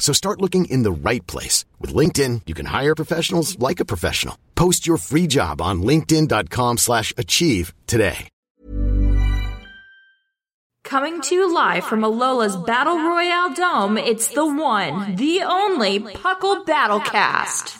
So start looking in the right place. With LinkedIn, you can hire professionals like a professional. Post your free job on linkedin.com slash achieve today. Coming to you live from Alola's Battle Royale Dome, it's the one, the only Puckle Battlecast.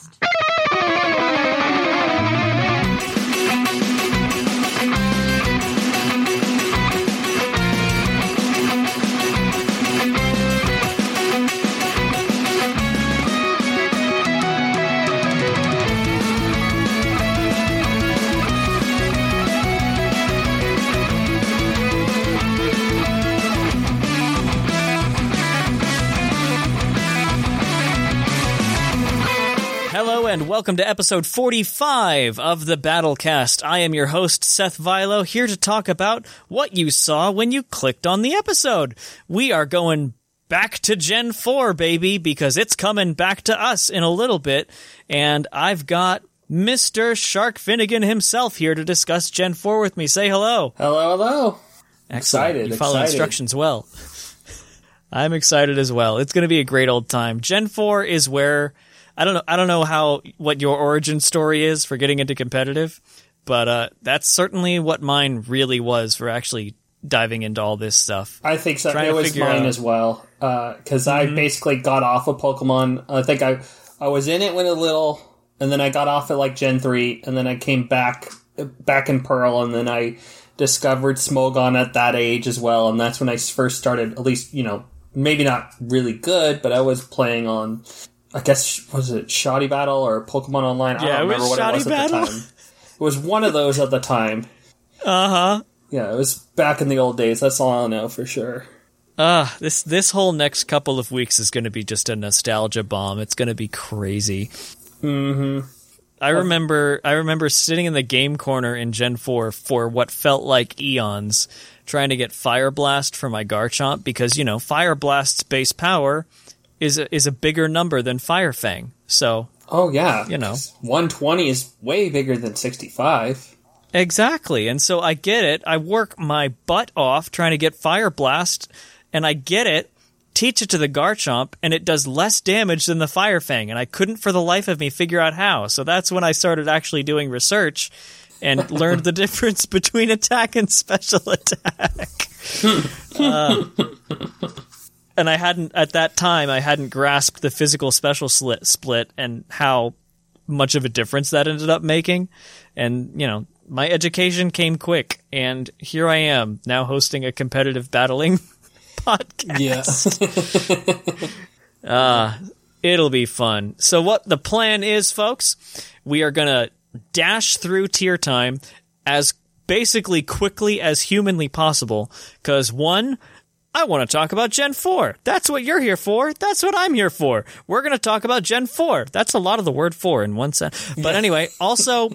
And welcome to episode 45 of the Battlecast. I am your host, Seth Vilo, here to talk about what you saw when you clicked on the episode. We are going back to Gen 4, baby, because it's coming back to us in a little bit. And I've got Mr. Shark Finnegan himself here to discuss Gen 4 with me. Say hello. Hello, hello. Excellent. Excited, You follow excited. instructions well. I'm excited as well. It's going to be a great old time. Gen 4 is where I don't know I don't know how what your origin story is for getting into competitive, but uh that's certainly what mine really was for actually diving into all this stuff. I think so. Trying It was mine out- Mm-hmm. as well. Because I basically got off of Pokemon. I think I I was in it when a little, and then I got off at like Gen three, and then I came back back in Pearl, and then I discovered Smogon at that age as well, and that's when I first started. At least you know, maybe not really good, but I was playing on. I guess was it Shoddy Battle or Pokemon Online? I Yeah, don't it remember was what Shoddy it was at Battle. the time. It was one of those at the time. Uh huh. Yeah, it was back in the old days. That's all I know for sure. Ah, this this whole next couple of weeks is going to be just a nostalgia bomb. It's going to be crazy. Mm-hmm. I remember I remember sitting in the game corner in Gen 4 for what felt like eons trying to get Fire Blast for my Garchomp because, you know, Fire Blast's base power is a, is a bigger number than Fire Fang. So, Oh yeah, You know. 120 is way bigger than 65. Exactly. And so I get it. I work my butt off trying to get Fire Blast, and I get it, teach it to the Garchomp, and it does less damage than the Fire Fang, and I couldn't for the life of me figure out how. So that's when I started actually doing research and learned the difference between attack and special attack. Uh, and I hadn't, at that time, I hadn't grasped the physical special slit, split and how much of a difference that ended up making. And, you know, my education came quick, and here I am now hosting a competitive battling podcast. Yeah. Uh, it'll be fun. So, what the plan is, folks, we are going to dash through tier time as basically quickly as humanly possible. Because, one, I want to talk about Gen 4. That's what you're here for. That's what I'm here for. We're going to talk about Gen 4. That's a lot of the word for in one sentence. But anyway, also,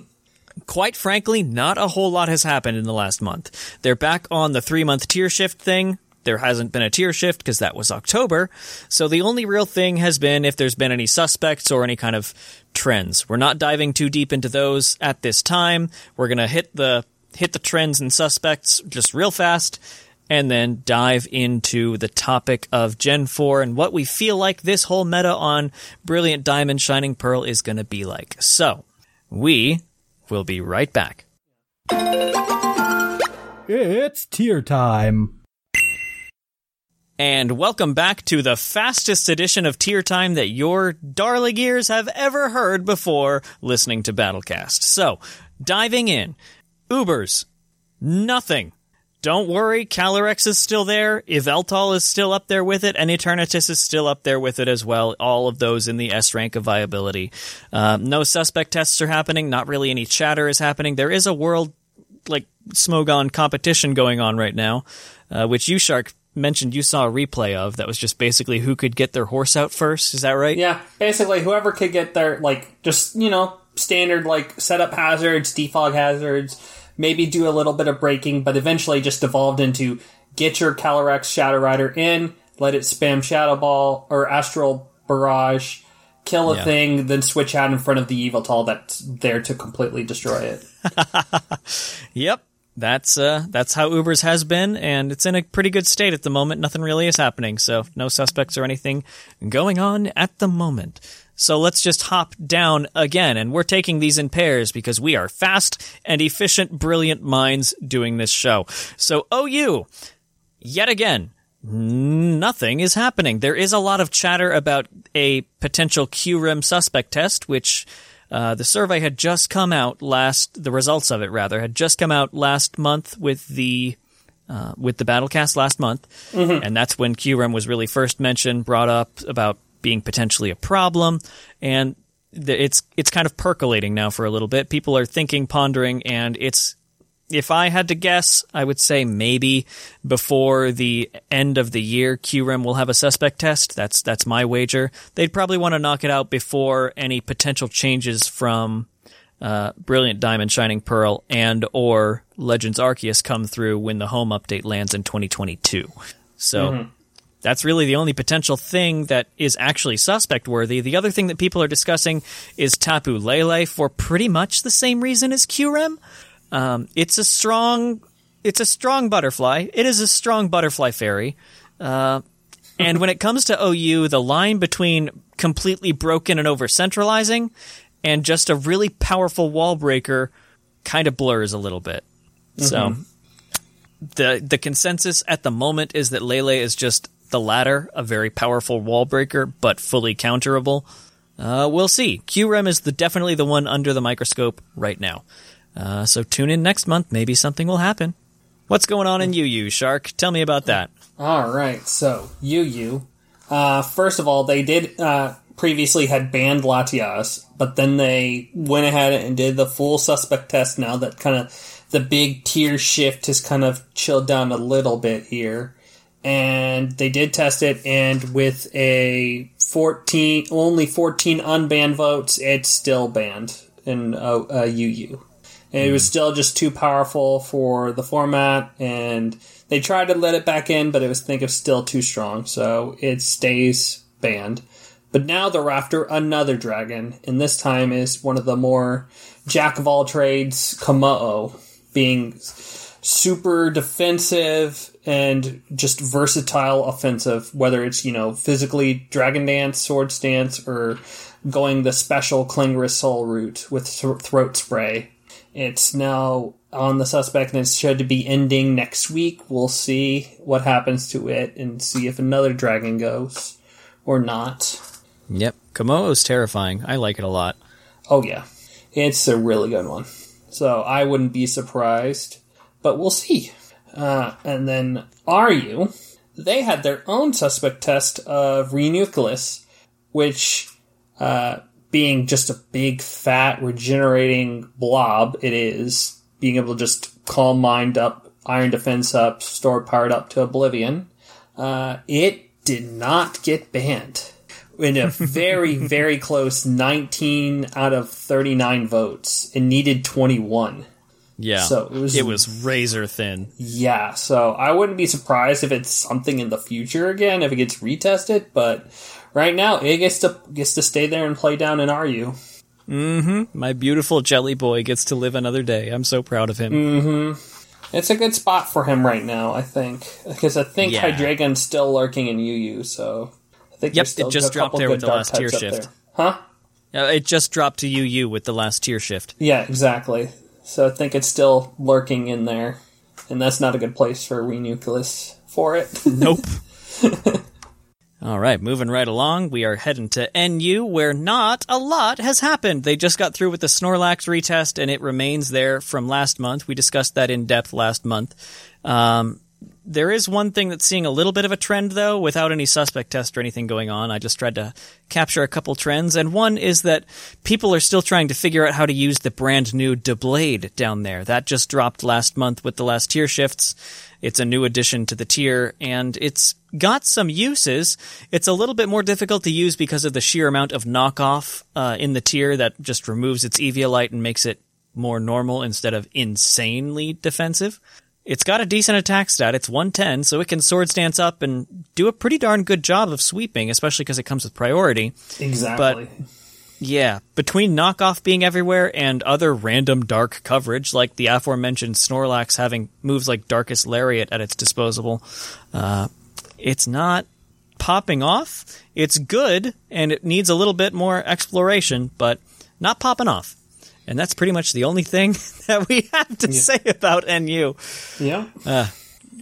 quite frankly, not a whole lot has happened in the last month. They're back on the three month tier shift thing. There hasn't been a tier shift because that was October. So the only real thing has been if there's been any suspects or any kind of trends. We're not diving too deep into those at this time. We're going to hit the hit the trends and suspects just real fast and then dive into the topic of Gen 4 and what we feel like this whole meta on Brilliant Diamond Shining Pearl is going to be like. So, we will be right back. It's tier time. And welcome back to the fastest edition of Tier Time that your darling ears have ever heard before listening to Battlecast. So, diving in. Ubers. Nothing. Don't worry, Calyrex is still there. Yveltal is still up there with it, and Eternatus is still up there with it as well. All of those in the S rank of viability. Um, no suspect tests are happening. Not really any chatter is happening. There is a world like Smogon competition going on right now, uh, which you Shark mentioned you saw a replay of. That was just basically who could get their horse out first. Is that right? Yeah, basically whoever could get their like just you know standard like setup hazards, defog hazards, maybe do a little bit of braking, but eventually just evolved into get your Calyrex Shadow Rider in, let it spam Shadow Ball or Astral Barrage, kill a Yeah. thing, then switch out in front of the Yveltal that's there to completely destroy it. Yep. That's uh that's how Uber's has been, and it's in a pretty good state at the moment. Nothing really is happening, so no suspects or anything going on at the moment. So let's just hop down again, and we're taking these in pairs because we are fast and efficient, brilliant minds doing this show. So OU, yet again, nothing is happening. There is a lot of chatter about a potential Kyurem suspect test, which uh, the survey had just come out last. The results of it, rather, had just come out last month with the uh, with the Battlecast last month, and that's when Kyurem was really first mentioned, brought up about being potentially a problem, and it's it's kind of percolating now for a little bit. People are thinking, pondering, and it's if I had to guess, I would say maybe before the end of the year, Kyurem will have a suspect test. That's that's my wager. They'd probably want to knock it out before any potential changes from uh, Brilliant Diamond, Shining Pearl, and or Legends Arceus come through when the home update lands in 2022. So. That's really the only potential thing that is actually suspect worthy. The other thing that people are discussing is Tapu Lele for pretty much the same reason as Kyurem. Um, it's a strong, it's a strong butterfly. It is a strong butterfly fairy. Uh, and when it comes to OU, the line between completely broken and over centralizing and just a really powerful wall breaker kind of blurs a little bit. So the the consensus at the moment is that Lele is just the latter, a very powerful wall breaker, but fully counterable. Uh, we'll see. Kyurem is the definitely the one under the microscope right now. Uh, so tune in next month. Maybe something will happen. What's going on in UU, Shark? Tell me about that. All right, so UU. Uh, first of all, they did uh, previously had banned Latias, but then they went ahead and did the full suspect test. Now that kind of the big tier shift has kind of chilled down a little bit here, and they did test it, and with a fourteen, only fourteen unbanned votes, it's still banned in uh, uh, UU. And it was still just too powerful for the format, and they tried to let it back in, but it was think of still too strong, so it stays banned. But now they're after another dragon, and this time is one of the more jack of all trades, Kommo-o, being super defensive and just versatile offensive, whether it's, you know, physically Dragon Dance, Swords Dance, or going the special Clangorous Soul route with th- Throat Spray. It's now on the suspect and it's should to be ending next week. We'll see what happens to it and see if another dragon goes or not. Yep, Kommo-o's terrifying. I like it a lot. Oh yeah, it's a really good one. So I wouldn't be surprised, but we'll see. Uh, and then Are You? They had their own suspect test of Reuniclus, which, uh, being just a big, fat, regenerating blob, it is being able to just calm mind up, iron defense up, store powered up to oblivion. Uh, it did not get banned in a very, very close 19 out of 39 votes. It needed 21. Yeah, So it was- it was razor thin. Yeah, so I wouldn't be surprised if it's something in the future again, if it gets retested, but right now it gets to gets to stay there and play down in RU. Mm-hmm. My beautiful jelly boy gets to live another day. I'm so proud of him. Mm. Hmm. It's a good spot for him right now, I think. Because I think Yeah. Hydreigon's still lurking in UU, so I think Yep, it just a couple dropped there with the last tier shift. Huh? Uh, it just dropped to UU with the last tier shift. Yeah, exactly. So I think it's still lurking in there. And that's not a good place for Reuniclus for it. Nope. All right, moving right along, we are heading to NU, where not a lot has happened. They just got through with the Snorlax retest, and it remains there from last month. We discussed that in depth last month. Um, there is one thing that's seeing a little bit of a trend, though, without any suspect test or anything going on. I just tried to capture a couple trends, and one is that people are still trying to figure out how to use the brand new Doublade down there. That just dropped last month with the last tier shifts. It's a new addition to the tier, and it's got some uses. It's a little bit more difficult to use because of the sheer amount of knockoff uh, in the tier that just removes its Eviolite and makes it more normal instead of insanely defensive. It's got a decent attack stat. It's 110, so it can swords dance up and do a pretty darn good job of sweeping, especially because it comes with priority. Exactly. But Yeah, between knockoff being everywhere and other random dark coverage, like the aforementioned Snorlax having moves like Darkest Lariat at its disposal, uh, it's not popping off. It's good, and it needs a little bit more exploration, but not popping off. And that's pretty much the only thing that we have to say about NU. yeah.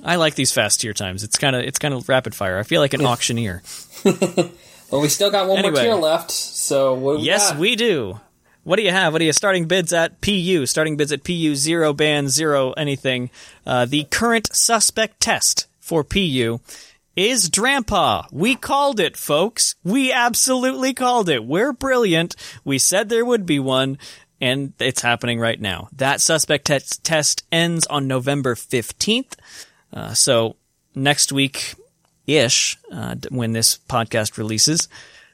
I like these fast tier times. It's kind of it's kind of rapid fire. I feel like an auctioneer. Well, we still got one more tier left, so what do we Yes, got? we do. What do you have? What are you starting bids at PU? Starting bids at PU zero ban zero anything. Uh, the current suspect test for PU is Drampa. We called it, folks. We absolutely called it. We're brilliant. We said there would be one, and it's happening right now. That suspect te- test ends on November fifteenth. Uh, so next week ish uh, when this podcast releases.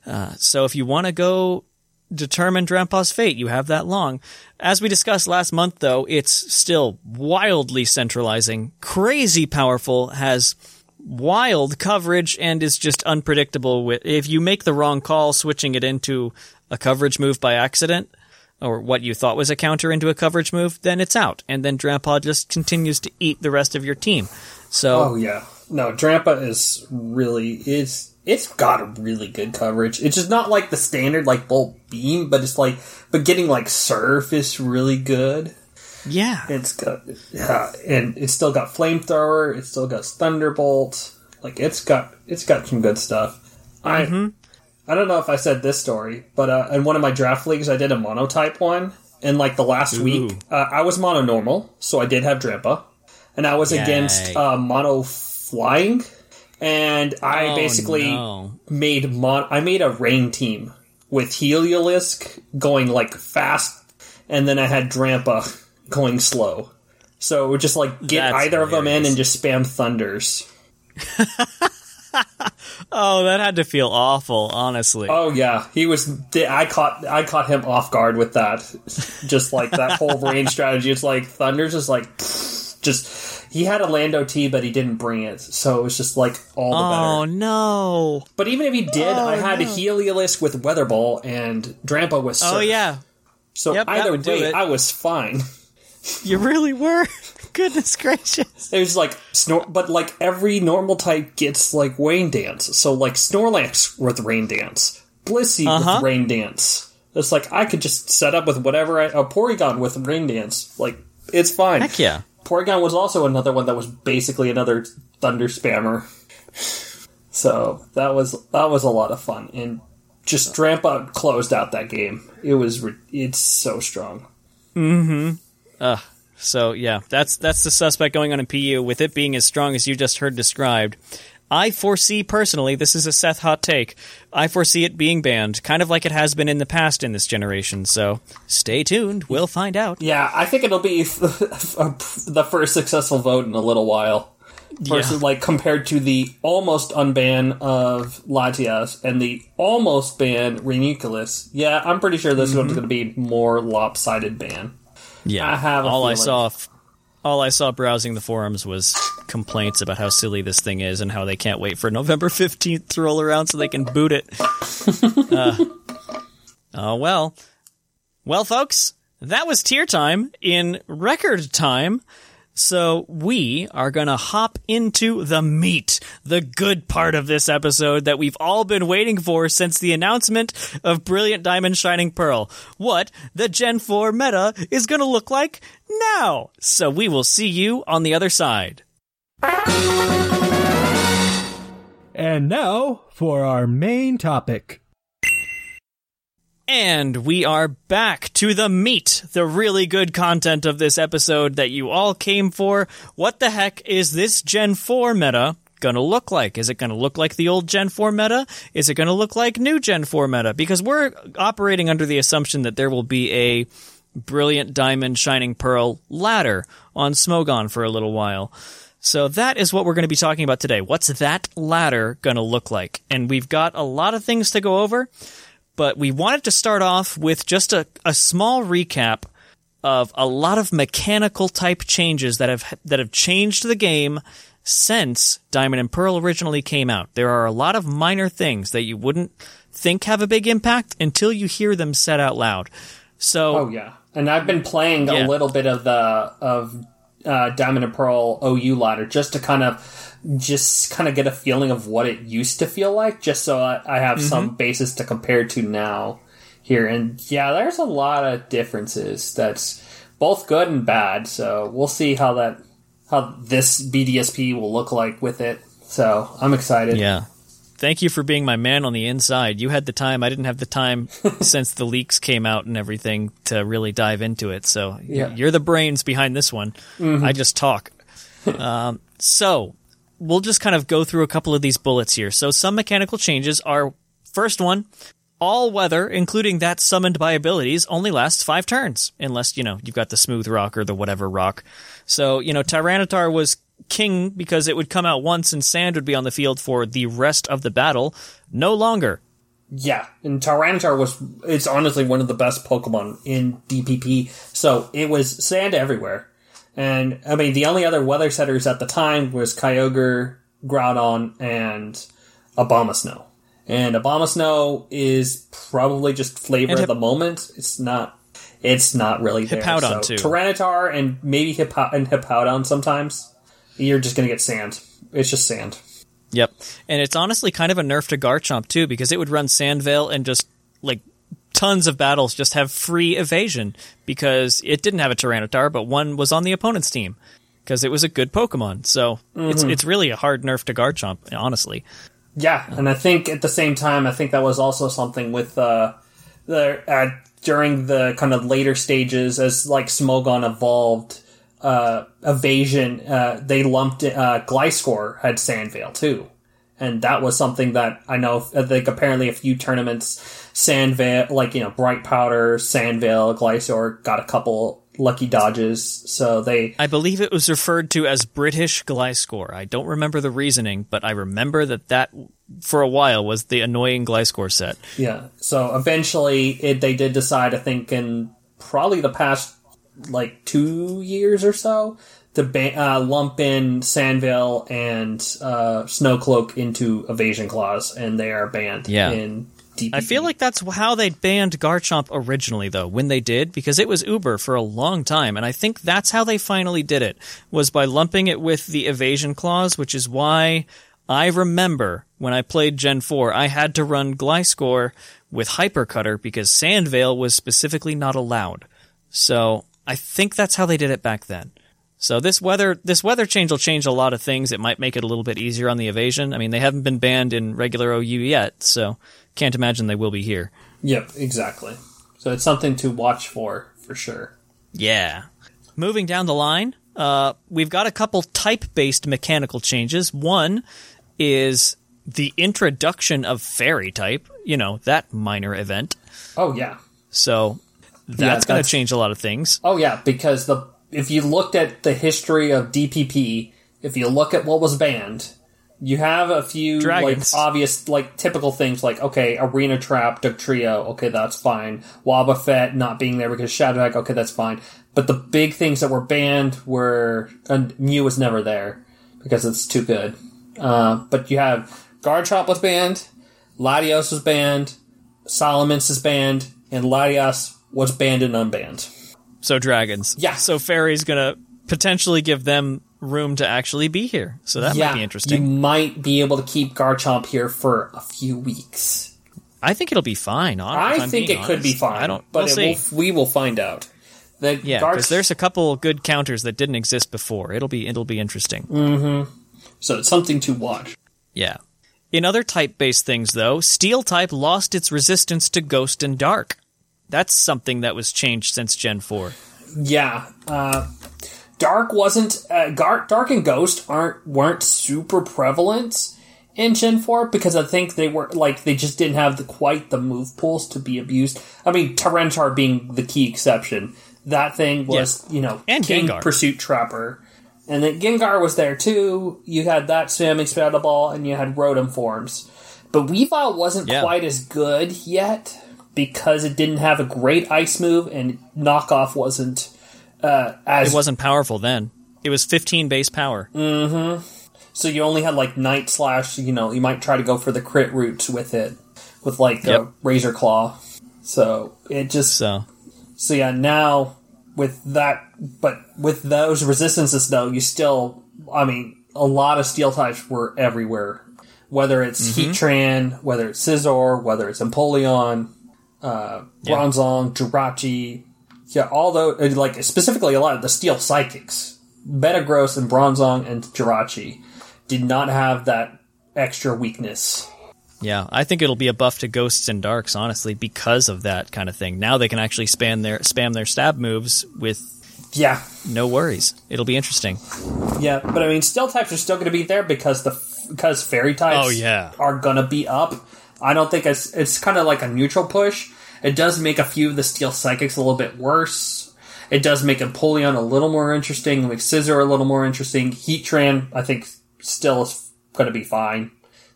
Uh, so if you want to go determine Grandpa's fate, you have that long. As we discussed last month, though, it's still wildly centralizing, crazy powerful, has wild coverage, and is just unpredictable. With if you make the wrong call, switching it into a coverage move by accident. Or what you thought was a counter into a coverage move, then it's out, and then Drampa just continues to eat the rest of your team. So Oh yeah, no, Drampa is really it's it's got a really good coverage. It's just not like the standard like bolt beam, but it's like but getting like surf is really good. yeah, It's got yeah, and it's still got flamethrower. It's still got thunderbolt. Like it's got it's got some good stuff. I mm-hmm. I don't know if I said this story, but uh, in one of my draft leagues, I did a monotype one, and like the last week, uh, I was mono normal, so I did have Drampa, and I was Yay. against uh, mono flying, and I Oh, basically no. made mon- I made a rain team with Heliolisk going like fast, and then I had Drampa going slow. So it would just like get That's either of them in and just spam thunders. Oh, that had to feel awful, honestly. Oh yeah, he was. I caught. I caught him off guard with that. Just like that whole range strategy. It's like Thunder's just like just. He had a Lando T, but he didn't bring it, so it was just like all the Oh, better. no. But even if he did, oh, I had a Heliolisk with Weatherball and Drampa with Surf. Oh yeah. So Yep, either way. I was fine. You really were? Goodness gracious. There's like snor, but like every normal type gets like Rain Dance. So like Snorlax with Rain Dance, Blissey Uh-huh. with Rain Dance. It's like I could just set up with whatever I, a Porygon with Rain Dance. Like it's fine. Heck yeah. Porygon was also another one that was basically another Thunder spammer. So that was that was a lot of fun and just Drampa closed out that game. It was it's so strong. So yeah, that's that's the suspect going on in PU with it being as strong as you just heard described. I foresee personally, this is a Seth hot take. I foresee it being banned, kind of like it has been in the past in this generation. So stay tuned. We'll find out. Yeah, I think it'll be the first successful vote in a little while. Versus, like, compared to the almost unban of Latias and the almost ban Reuniclus. Yeah, I'm pretty sure this one's mm-hmm. going to be more lopsided ban. Yeah, I have all I saw. f- All I saw browsing the forums was complaints about how silly this thing is and how they can't wait for November fifteenth to roll around so they can boot it. Uh, oh well, well, folks, that was tier time in record time. So we are gonna hop into the meat, the good part of this episode that we've all been waiting for since the announcement of Brilliant Diamond Shining Pearl. What the Gen 4 meta is gonna look like now. So we will see you on the other side. And now for our main topic. And we are back to the meat, the really good content of this episode that you all came for. What the heck is this Gen 4 meta going to look like? Is it going to look like the old Gen 4 meta? Is it going to look like new Gen 4 meta? Because we're operating under the assumption that there will be a brilliant diamond shining pearl ladder on Smogon for a little while. So that is what we're going to be talking about today. What's that ladder going to look like? And we've got a lot of things to go over, but we wanted to start off with just a, a small recap of a lot of mechanical type changes that have that have changed the game since Diamond and Pearl originally came out. There are a lot of minor things that you wouldn't think have a big impact until you hear them said out loud. So Oh yeah, and I've been playing Yeah. a little bit of the of uh, Diamond and Pearl OU ladder just to kind of just kind of get a feeling of what it used to feel like, just so I, I have some basis to compare to now here. And yeah, there's a lot of differences. That's both good and bad. So we'll see how that how this BDSP will look like with it. So I'm excited. Yeah. Thank you for being my man on the inside. You had the time. I didn't have the time since the leaks came out and everything to really dive into it. So Yeah. you're the brains behind this one. I just talk. um, so we'll just kind of go through a couple of these bullets here. So some mechanical changes are first one, all weather, including that summoned by abilities, only lasts five turns, unless, you know, you've got the smooth rock or the whatever rock. So, you know, Tyranitar was king because it would come out once and sand would be on the field for the rest of the battle. No longer. Yeah, and Tyranitar was it's honestly one of the best Pokemon in DPP. So it was sand everywhere. And I mean the only other weather setters at the time was Kyogre, Groudon, and Abomasnow. And Abomasnow is probably just flavor And of the moment. It's not it's not really there. Hippowdon, so too. Tyranitar and maybe Hippo- and Hippowdon sometimes. You're just gonna get sand. It's just sand. Yep. And it's honestly kind of a nerf to Garchomp too, because it would run Sand Veil and just like tons of battles just have free evasion because it didn't have a Tyranitar, but one was on the opponent's team because it was a good Pokemon. So it's it's really a hard nerf to Garchomp, honestly. Yeah, and I think at the same time, I think that was also something with uh, the uh, during the kind of later stages as like Smogon evolved. Uh, evasion, uh, they lumped uh, Gliscor had Sand Veil too. And that was something that I know, I think apparently a few tournaments, Sand Veil, like, you know, Bright Powder, Sand Veil, Gliscor got a couple lucky dodges. So they, I believe it was referred to as British Gliscor. I don't remember the reasoning, but I remember that that for a while was the annoying Gliscor set. Yeah. So eventually, it, they did decide. I think in probably the past like two years or so to ba- uh, lump in Sand Veil and uh, Snowcloak into Evasion Clause, and they are banned. Yeah. In I feel like that's how they banned Garchomp originally, though, when they did, because it was Uber for a long time, and I think that's how they finally did it, was by lumping it with the evasion clause, which is why I remember when I played Gen 4, I had to run Gliscor with Hypercutter because Sand Veil was specifically not allowed. So I think that's how they did it back then. So this weather this weather change will change a lot of things. It might make it a little bit easier on the evasion. I mean, they haven't been banned in regular OU yet, so can't imagine they will be here. Yep. Exactly. So it's something to watch for for sure. Yeah. Moving down the line, uh, we've got a couple type based mechanical changes. One is the introduction of fairy type, you know, that minor event. Oh yeah. So that's Yeah, going to change a lot of things. Oh yeah, because the if you looked at the history of DPP, if you look at what was banned, you have a few Dragons. like obvious like typical things like okay, Arena Trap, Dugtrio, okay, that's fine. Wobbuffet not being there because Shadow Tag, okay, that's fine. But the big things that were banned were and Mew was never there because it's too good. Uh, but you have Garchomp was banned, Latios was banned, Salamence is banned, and Latios was banned and unbanned. So dragons. Yeah. So fairy's going to potentially give them room to actually be here. So that might be interesting. You might be able to keep Garchomp here for a few weeks. I think it'll be fine. hon- if I think it could be fine. I don't. but we'll it will, we will find out. The yeah, Garch- because there's a couple good counters that didn't exist before. It'll be it'll be interesting. so it's something to watch. Yeah. In other type based things, though, Steel type lost its resistance to Ghost and Dark. That's something that was changed since Gen 4. Yeah, uh, Dark wasn't uh, Gar- Dark and Ghost aren't weren't super prevalent in Gen Four because I think they were like they just didn't have the, quite the move pools to be abused. I mean, Tyranitar being the key exception. That thing was you know And King Gengar. Pursuit Trapper, and then Gengar was there too. You had that Spamming Shadow Ball, and you had Rotom forms, but Weavile wasn't Yeah. quite as good yet because it didn't have a great ice move, and knockoff wasn't uh, as It wasn't powerful then. It was 15 base power. Mm-hmm. So you only had like Night Slash. You know, you might try to go for the crit routes with it, with like Yep. a Razor Claw. So it just so. So, yeah. Now with that, but with those resistances though, you still. I mean, a lot of Steel types were everywhere. Whether it's Heatran, whether it's Scizor, whether it's Empoleon, uh, Bronzong, Jirachi, yeah, although uh, like specifically a lot of the Steel Psychics, Metagross and Bronzong and Jirachi did not have that extra weakness. yeah, I think it'll be a buff to Ghosts and Darks, honestly, because of that kind of thing. Now they can actually spam their, spam their stab moves with Yeah, no worries. It'll be interesting. yeah, but I mean, Steel types are still going to be there because the because Fairy types Oh, yeah. are going to be up. I don't think it's it's kind of like a neutral push. It does make a few of the Steel Psychics a little bit worse. It does make Empoleon a little more interesting, make Scizor a little more interesting. Heatran, I think, still is going to be fine.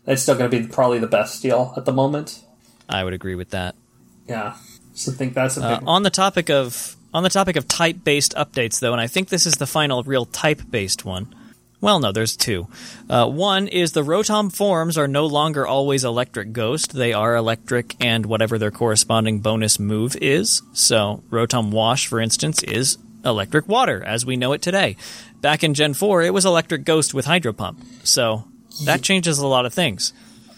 It's still going to be probably the best steel at the moment. I would agree with that. Yeah, so I think that's a Uh, on the topic of on the topic of type based updates, though, and I think this is the final real type based one. Well, no, there's two. Uh, one is the Rotom forms are no longer always Electric Ghost. They are Electric and whatever their corresponding bonus move is. So, Rotom Wash, for instance, is Electric Water, as we know it today. Back in Gen 4, it was Electric Ghost with Hydro Pump. So, that changes a lot of things.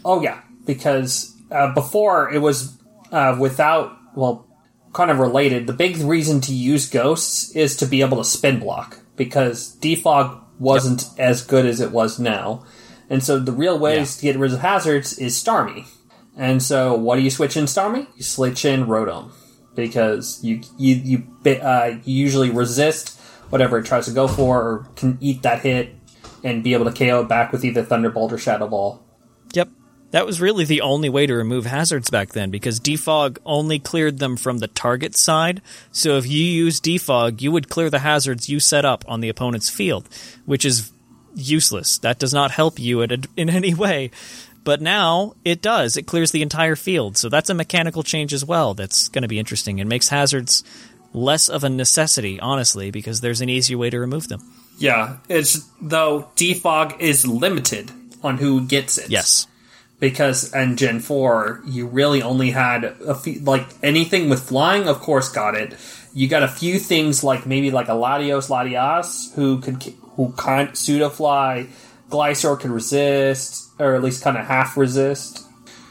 Oh yeah, because uh, before it was uh, without well, kind of related. The big reason to use ghosts is to be able to spin block because defog wasn't as good as it was now, and so the real ways to get rid of hazards is Starmie. And so, what do you switch in Starmie? You switch in Rotom because you you you, uh, you usually resist whatever it tries to go for, or can eat that hit and be able to KO it back with either Thunderbolt or Shadow Ball. That was really the only way to remove hazards back then because defog only cleared them from the target side. So if you use defog, you would clear the hazards you set up on the opponent's field, which is useless. That does not help you in, in any way. But now it does. It clears the entire field. So that's a mechanical change as well that's going to be interesting and makes hazards less of a necessity, honestly, because there's an easier way to remove them. Yeah, it's though defog is limited on who gets it. Yes. Because in Gen Four you really only had a few, like anything with flying. Of course, got it. You got a few things like maybe like a Latios Latias who could who kind pseudo fly. Gliscor could resist, or at least kind of half resist,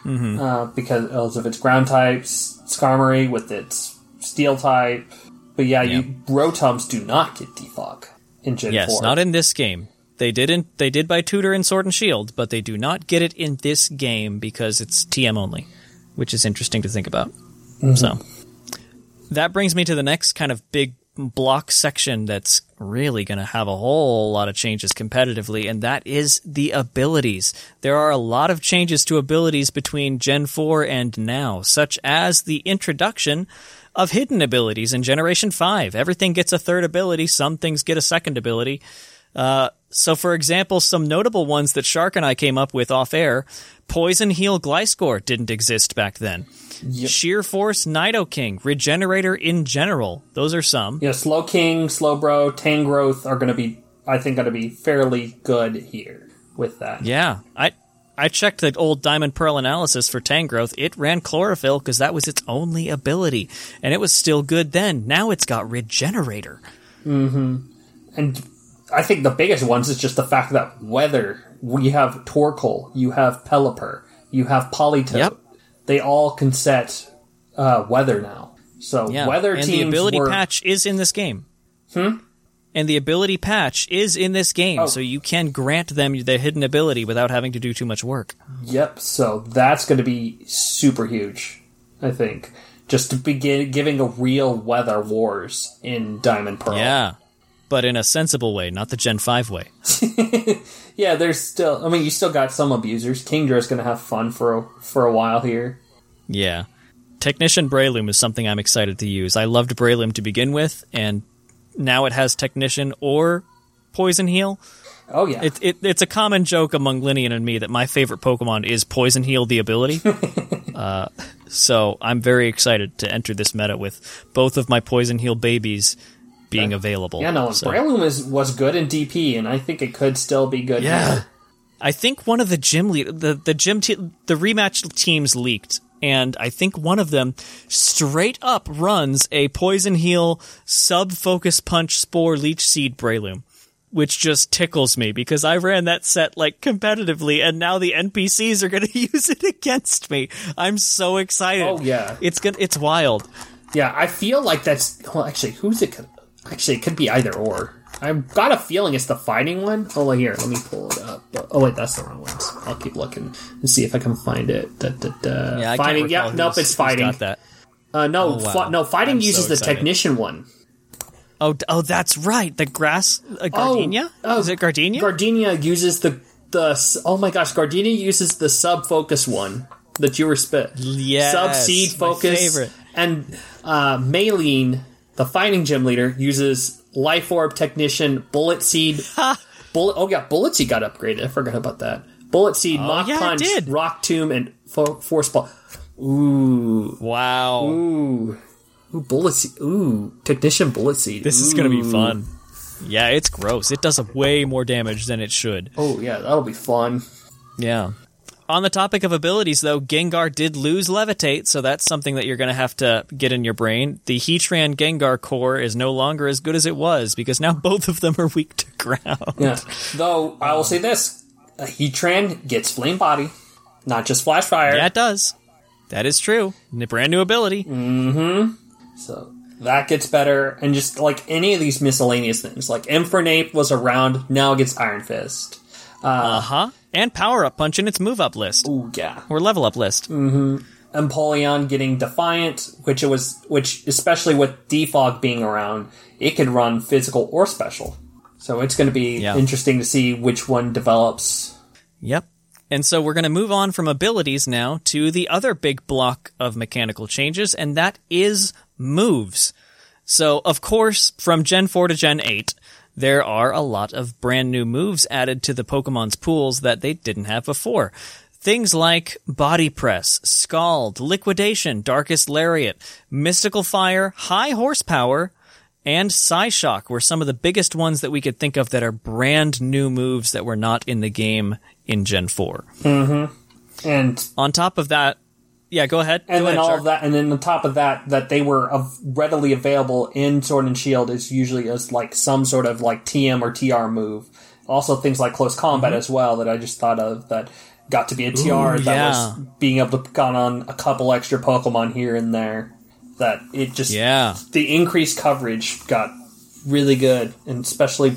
uh, because of its ground types. Skarmory with its steel type. But yeah, you Rotoms do not get defog in Gen Yes, 4. not in this game. They didn't. They did by Tutor and Sword and Shield, but they do not get it in this game because it's TM only, which is interesting to think about. So that brings me to the next kind of big block section that's really going to have a whole lot of changes competitively, and that is the abilities. There are a lot of changes to abilities between Gen 4 and now, such as the introduction of hidden abilities in Generation 5. Everything gets a third ability, some things get a second ability. Uh, so, for example, some notable ones that Shark and I came up with off air Poison Heal Gliscor didn't exist back then. Sheer Force Nidoking, Regenerator in general. Those are some. Yeah, Slowking, Slowbro, Tangrowth are going to be, I think, going to be fairly good here with that. Yeah. I I checked the old Diamond Pearl analysis for Tangrowth. It ran Chlorophyll because that was its only ability. And it was still good then. Now it's got Regenerator. Mm-hmm. And I think the biggest ones is just the fact that weather, we have Torkoal, you have Pelipper, you have Politoed. Yep. They all can set uh, weather now. So Yeah. weather and teams the ability were, patch is in this game. Hmm? and the ability patch is in this game, Oh. so you can grant them their hidden ability without having to do too much work. Yep. So that's going to be super huge. I think just to begin giving a real weather wars in Diamond Pearl. Yeah, but in a sensible way, not the Gen Five way. Yeah. There's still. I mean, you still got some abusers. Kingdra's going to have fun for a, for a while here. Yeah. Technician Breloom is something I'm excited to use. I loved Breloom to begin with, and now it has Technician or Poison Heal. Oh yeah. It, it, it's a common joke among Linian and me that my favorite Pokemon is Poison Heal the ability. uh, so I'm very excited to enter this meta with both of my Poison Heal babies being available. yeah. No. So- Breloom is was good in DP, and I think it could still be good. Yeah. here. I think one of the gym lead the the gym te- the rematch teams leaked, and I think one of them straight up runs a poison heal sub focus punch spore leech seed Breloom, which just tickles me because I ran that set like competitively, and now the NPCs are going to use it against me. I'm so excited. Oh, yeah. it's good. It's wild. Yeah, I feel like that's well. Actually, who's it? Actually, it could be either or. I've got a feeling it's the fighting one. Oh, wait, here, let me pull it up. Oh wait, that's the wrong one. I'll keep looking and see if I can find it. Da, da, da. Yeah, I fighting. Yeah, nope, it's fighting. Got that. Uh, no, Oh, wow. fi- no, fighting I'm so uses the technician one. Oh, oh, that's right. The grass uh, gardenia. oh, is it gardenia? Gardenia uses the the. Oh my gosh, Gardenia uses the sub focus one that you were spit. Yes, sub seed my focus. favorite. And uh, the fighting gym leader, uses life orb technician, bullet seed. bullet. Oh yeah, bullet seed got upgraded. I forgot about that. Bullet seed, oh, mach Oh, yeah, punch, rock tomb, and fo- force ball. Ooh, wow. ooh, ooh, bullet seed. Ooh, technician bullet seed. This is going to be fun. Yeah, it's gross. It does way more damage than it should. Oh yeah, that'll be fun. Yeah. On the topic of abilities, though, Gengar did lose Levitate, so that's something that you're going to have to get in your brain. The Heatran Gengar core is no longer as good as it was because now both of them are weak to ground. Yeah. Though I will say this, a Heatran gets flame body, not just flash fire. Yeah, it does. That is true. A brand new ability. Mm-hmm. So that gets better, and just like any of these miscellaneous things, like Infernape was around, now it gets Iron Fist. Uh huh. And Power Up Punch in its move up list Ooh, yeah. or level up list. Hmm. Empoleon getting Defiant, which it was, which especially with Defog being around, it could run physical or special. So it's going to be Yeah. interesting to see which one develops. Yep. And so we're going to move on from abilities now to the other big block of mechanical changes, and that is moves. So, of course, from Gen 4 to Gen 8, there are a lot of brand new moves added to the Pokemon's pools that they didn't have before. Things like Body Press, Scald, Liquidation, Darkest Lariat, Mystical Fire, High Horsepower, and Psyshock were some of the biggest ones that we could think of that are brand new moves that were not in the game in Gen 4. Mm-hmm. And On top of that, yeah, go ahead. and Go then ahead, all Shark. of that, and then on top of that, that they were of readily available in Sword and Shield is usually as like some sort of like TM or TR move. Also, things like close combat as well that I just thought of that got to be a TR Mm-hmm. Ooh, that yeah. was being able to got on a couple extra Pokemon here and there. That it just Yeah. the increased coverage got really good, and especially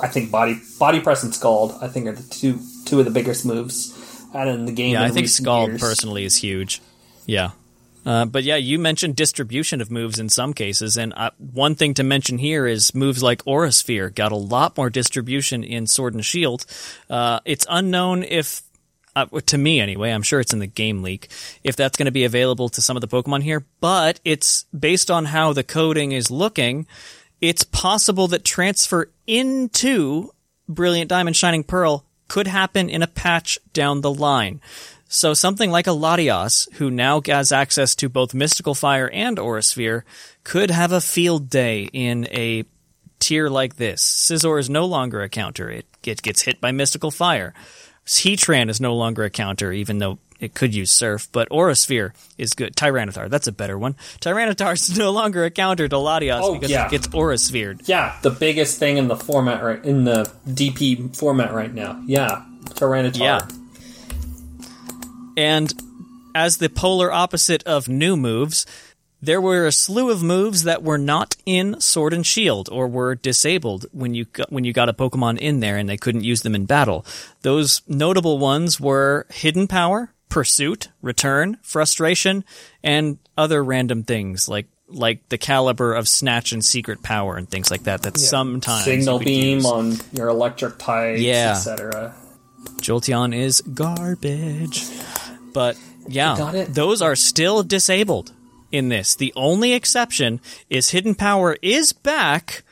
I think body body press and scald I think are the two two of the biggest moves added in the game. Yeah, I think Scald years. personally is huge. Yeah. Uh, but yeah, you mentioned distribution of moves in some cases, and uh, one thing to mention here is moves like Aura Sphere got a lot more distribution in Sword and Shield. Uh, it's unknown if, uh, to me anyway, I'm sure it's in the game leak, if that's going to be available to some of the Pokemon here, but it's based on how the coding is looking, it's possible that transfer into Brilliant Diamond Shining Pearl could happen in a patch down the line. So something like a Latias, who now has access to both Mystical Fire and Aura Sphere, could have a field day in a tier like this. Scizor is no longer a counter. It, it gets hit by Mystical Fire. Heatran is no longer a counter, even though it could use Surf, but Aura Sphere is good. Tyranitar, that's a better one. Tyranitar is no longer a counter to Latias Oh, because yeah. it gets Aura Sphered. Yeah, the biggest thing in the format right in the DP format right now. Yeah, Tyranitar. Yeah. And as the polar opposite of new moves, there were a slew of moves that were not in Sword and Shield or were disabled when you got, when you got a Pokemon in there and they couldn't use them in battle. Those notable ones were Hidden Power, Pursuit, Return, Frustration, and other random things like like the caliber of Snatch and Secret Power and things like that. That sometimes you Signal beam use. on your electric types, Yeah. etc. Jolteon is garbage. But yeah, those are still disabled in this. The only exception is Hidden Power is back,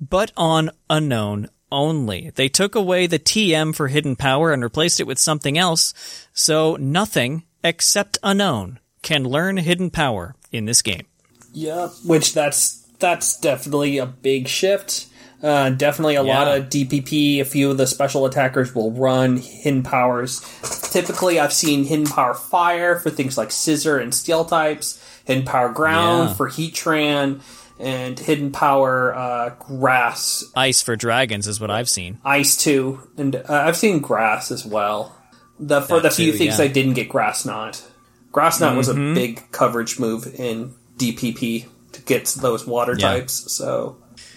but on Unown only. They took away the TM for Hidden Power and replaced it with something else, so nothing except Unown can learn Hidden Power in this game. Yep. Which that's that's definitely a big shift. Uh, definitely a lot of DPP. A few of the special attackers will run hidden powers. Typically, I've seen hidden power fire for things like Scizor and steel types. Hidden power ground Yeah. for Heatran, and hidden power uh, grass, Ice for Dragons is what I've seen. ice too, and uh, I've seen grass as well. The for That the few too, things yeah. I didn't get grass knot. Grass knot was a Mm-hmm. big coverage move in DPP to get those water Yeah. types. So,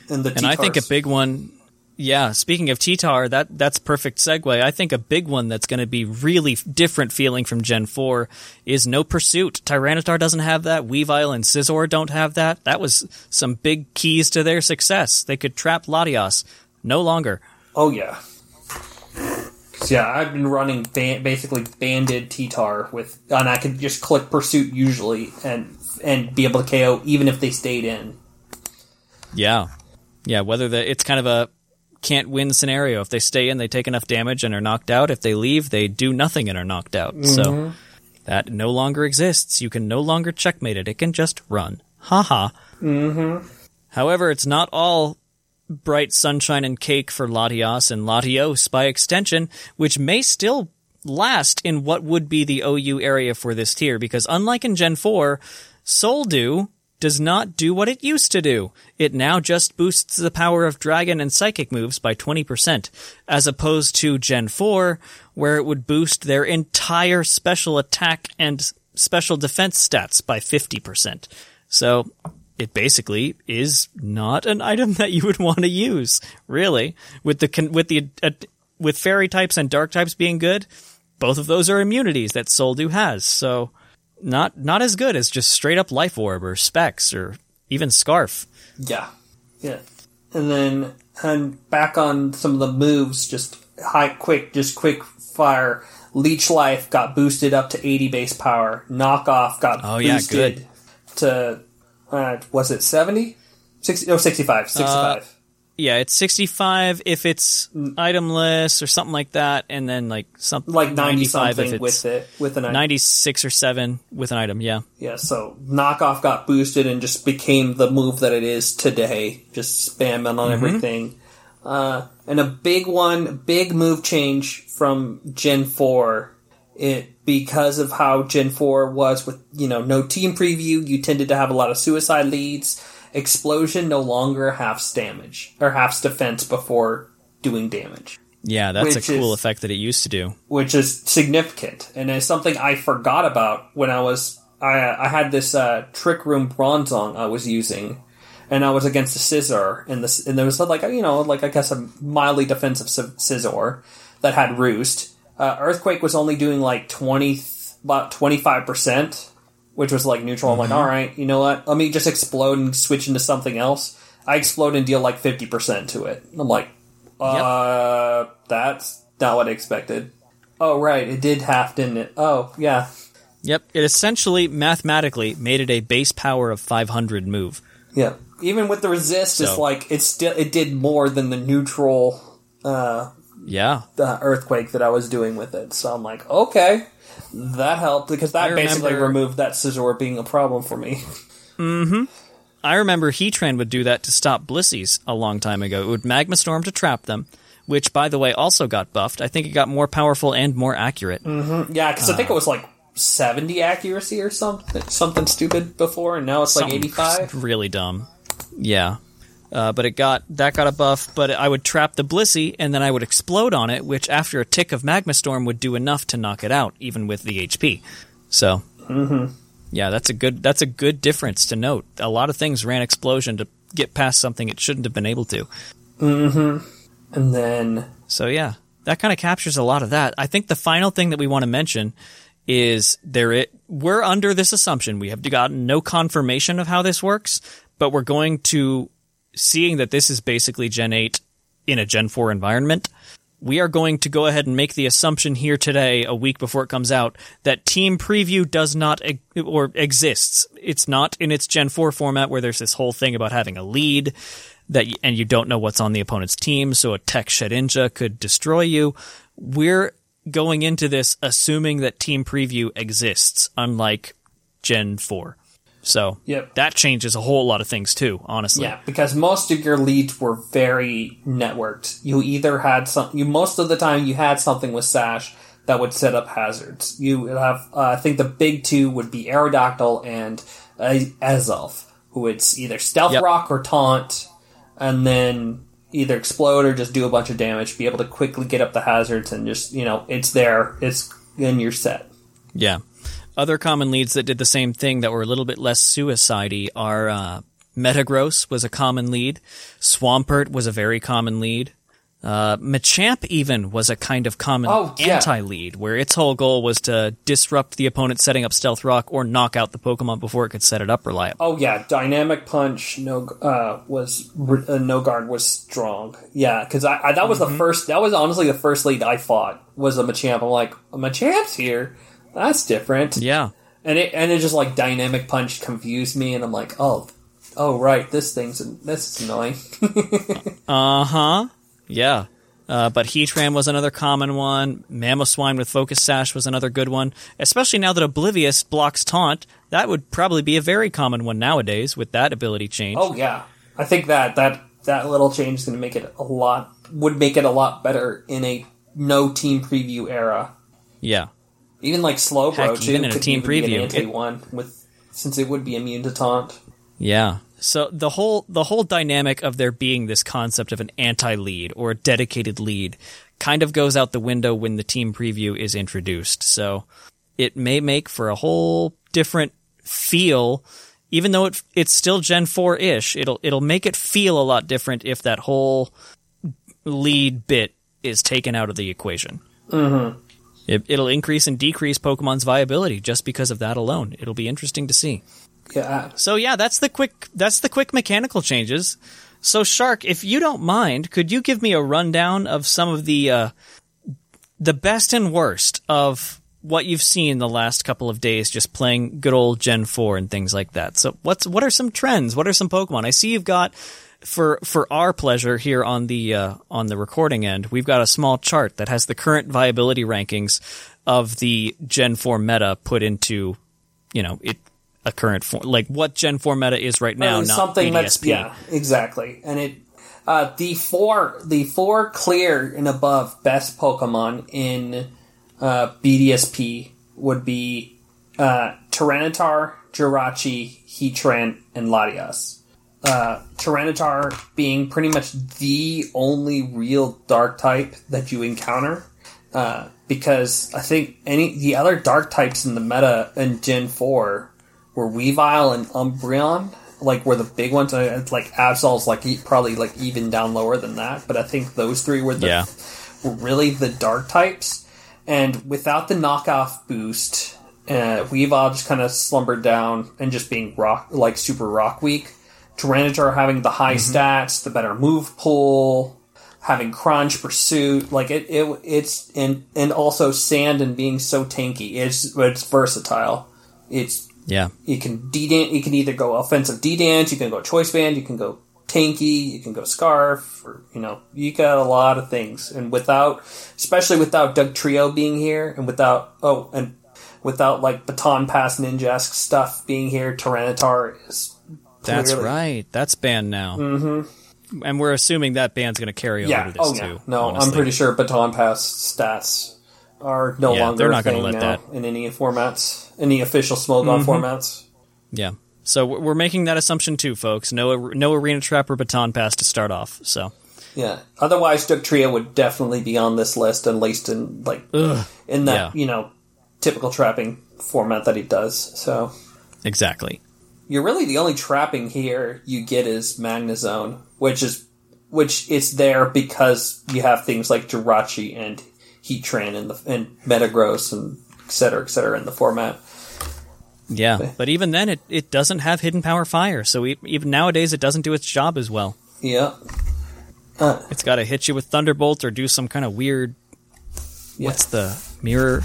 and the And I think a big one, yeah. Speaking of T-Tar, that that's perfect segue. I think a big one that's going to be really different feeling from Gen Four is No Pursuit. Tyranitar doesn't have that. Weavile and Scizor don't have that. That was some big keys to their success. They could trap Latios. No longer. Oh yeah. Yeah, I've been running ban- basically banded T-Tar with, and I could just click pursuit usually and and be able to KO even if they stayed in. Yeah, yeah. Whether the it's kind of a can't win scenario. If they stay in, they take enough damage and are knocked out. If they leave, they do nothing and are knocked out. So that no longer exists. You can no longer checkmate it. It can just run. Ha ha. Mm-hmm. However, it's not all bright sunshine and cake for Latios and Latios by extension, which may still last in what would be the OU area for this tier, because unlike in Gen 4, Soul Dew does not do what it used to do. It now just boosts the power of dragon and psychic moves by 20%, as opposed to Gen 4, where it would boost their entire special attack and special defense stats by 50%. So, it basically is not an item that you would want to use, really. With the with the uh, with fairy types and dark types being good, both of those are immunities that Soul Dew has. So, not not as good as just straight up Life Orb or Specs or even Scarf. Yeah, yeah. And then and back on some of the moves, just high, quick, just quick fire. Leech Life got boosted up to 80 base power. Knockoff got Oh, yeah, boosted good. to uh, was it 70? 60, no, 65. 65. Yeah, it's 65 if it's itemless or something like that, and then like something like 90 95 something if with it with an item. 96 or 7 with an item. Yeah. Yeah, so knockoff got boosted and just became the move that it is today. Just spamming on everything. Uh, and a big one, big move change from Gen 4. It because of how Gen 4 was with, you know, no team preview, you tended to have a lot of suicide leads. Explosion no longer halves damage or halves defense before doing damage Yeah, that's a cool is- effect that it used to do. which is significant and it's something I forgot about when I was I I had this uh, trick room bronzong I was using and I was against a Scizor and this and there was like you know like I guess a mildly defensive sc- Scizor that had roost uh, earthquake was only doing like 20 about 25% which was like neutral. I'm like all right you know what? Let me just explode and switch into something else. I explode and deal like 50% to it. I'm like uh that's not what I expected. Oh right, it did half, didn't it? Oh yeah, Yep, it essentially mathematically made it a base power of 500 move. yeah. Even with the resist, it's like it still it did more than the neutral uh, Yeah. uh, earthquake that I was doing with it. So I'm like, okay, that helped because that I basically remember- removed that Scizor being a problem for me. Mm-hmm. I remember Heatran would do that to stop Blissies a long time ago. It would Magma Storm to trap them, which, by the way, also got buffed. I think it got more powerful and more accurate. Mm-hmm. Yeah, because I Uh. think it was like 70 accuracy or something, something stupid before, and now it's like 85. Really dumb. Yeah. Uh, but it got that got a buff. But I would trap the Blissey, and then I would explode on it, which after a tick of Magma Storm would do enough to knock it out, even with the HP. So Yeah, that's a good that's a good difference to note. A lot of things ran explosion to get past something it shouldn't have been able to. And then So yeah, that kind of captures a lot of that. I think the final thing that we want to mention is there it we're under this assumption. We have gotten no confirmation of how this works, but we're going to seeing that this is basically Gen 8 in a Gen 4 environment. We are going to go ahead and make the assumption here today, a week before it comes out, that Team Preview does not e- or exists. It's not in its Gen 4 format where there's this whole thing about having a lead that and you don't know what's on the opponent's team, so a tech Shedinja could destroy you. We're going into this assuming that Team Preview exists, unlike Gen 4. So Yep. that changes a whole lot of things too, honestly. Yeah, because most of your leads were very networked. You either had some, you most of the time you had something with Sash that would set up hazards. You would have, uh, I think the big two would be Aerodactyl and uh, Azelf, who would either stealth Yep. rock or taunt, and then either explode or just do a bunch of damage. Be able to quickly get up the hazards and just you know it's there, it's in your set. Yeah. Other common leads that did the same thing that were a little bit less suicide are uh, Metagross was a common lead. Swampert was a very common lead. Uh, Machamp even was a kind of common Oh, yeah. anti-lead, where its whole goal was to disrupt the opponent setting up Stealth Rock or knock out the Pokemon before it could set it up reliably. Oh yeah, dynamic punch. No, uh, was uh, no guard was strong. Yeah, because I, I that was Mm-hmm. the first. That was honestly the first lead I fought was a Machamp. I'm like, Machamp's here. That's different. Yeah. And it and it just like dynamic punch confused me, and I'm like, oh, oh right, this thing's this is annoying. Uh huh. Yeah. Uh, but Heatran was another common one. Mamoswine with Focus Sash was another good one. Especially now that Oblivious blocks Taunt, that would probably be a very common one nowadays with that ability change. oh yeah, I think that that that little change is going to make it a lot would make it a lot better in a no team preview era. Yeah. Even like Slowbro Heck, too even in a team an preview, anti it- one with since it would be immune to taunt. Yeah. So the whole the whole dynamic of there being this concept of an anti-lead or a dedicated lead kind of goes out the window when the team preview is introduced. So it may make for a whole different feel even though it it's still Gen 4-ish. It'll it'll make it feel a lot different if that whole lead bit is taken out of the equation. Mm-hmm. It, it'll increase and decrease Pokemon's viability just because of that alone. It'll be interesting to see. Yeah, So yeah, that's the quick that's the quick mechanical changes. So Shark, if you don't mind, could you give me a rundown of some of the uh, the best and worst of what you've seen the last couple of days just playing good old Gen 4 and things like that. So what's what are some trends? What are some Pokemon? I see you've got for for our pleasure here on the uh, on the recording end, we've got a small chart that has the current viability rankings of the Gen 4 meta put into you know, it a current form like what Gen 4 meta is right now, not something that's yeah, exactly. And it uh, the four the four clear and above best Pokemon in uh, BDSP would be uh, Tyranitar, Jirachi, Heatran, and Latias. Uh, Tyranitar being pretty much the only real dark type that you encounter. Uh, because I think any the other dark types in the meta in Gen 4 were Weavile and Umbreon, like were the big ones. Like Absol's like probably like even down lower than that, but I think those three were the Yeah. were really the dark types. And without the knockoff boost, uh, Weavile just kind of slumbered down and just being rock like super rock weak. Tyranitar having the high mm-hmm. stats, the better move pool, having crunch pursuit, like it, it it's and and also sand and being so tanky. It's it's versatile. It's Yeah. you can D dance. you can either go offensive D dance, you can go choice band, you can go tanky, you can go scarf, or you know, you got a lot of things. And without especially without Dugtrio being here and without oh and without like baton pass ninja stuff being here, Tyranitar is That's clearly- right. That's banned now. Mm-hmm. And we're assuming that band's going to carry Yeah. over to this Oh yeah. too. No, I'm pretty sure baton pass stats are no Yeah, longer they're not gonna let now that- in any formats, any official Smogon Mm-hmm. formats. Yeah. So we're making that assumption too, folks. No, no arena trap or baton pass to start off. So Yeah. Otherwise, Dugtrio would definitely be on this list, at least in like in that Yeah. you know typical trapping format that he does. So Exactly. You're really the only trapping here you get is Magnezone, which is which is there because you have things like Jirachi and Heatran and the and Metagross and et cetera, et cetera in the format. Yeah, but even then, it, it doesn't have hidden power fire. So e even nowadays, it doesn't do its job as well. Yeah. It's got to hit you with Thunderbolt or do some kind of weird. What's the mirror?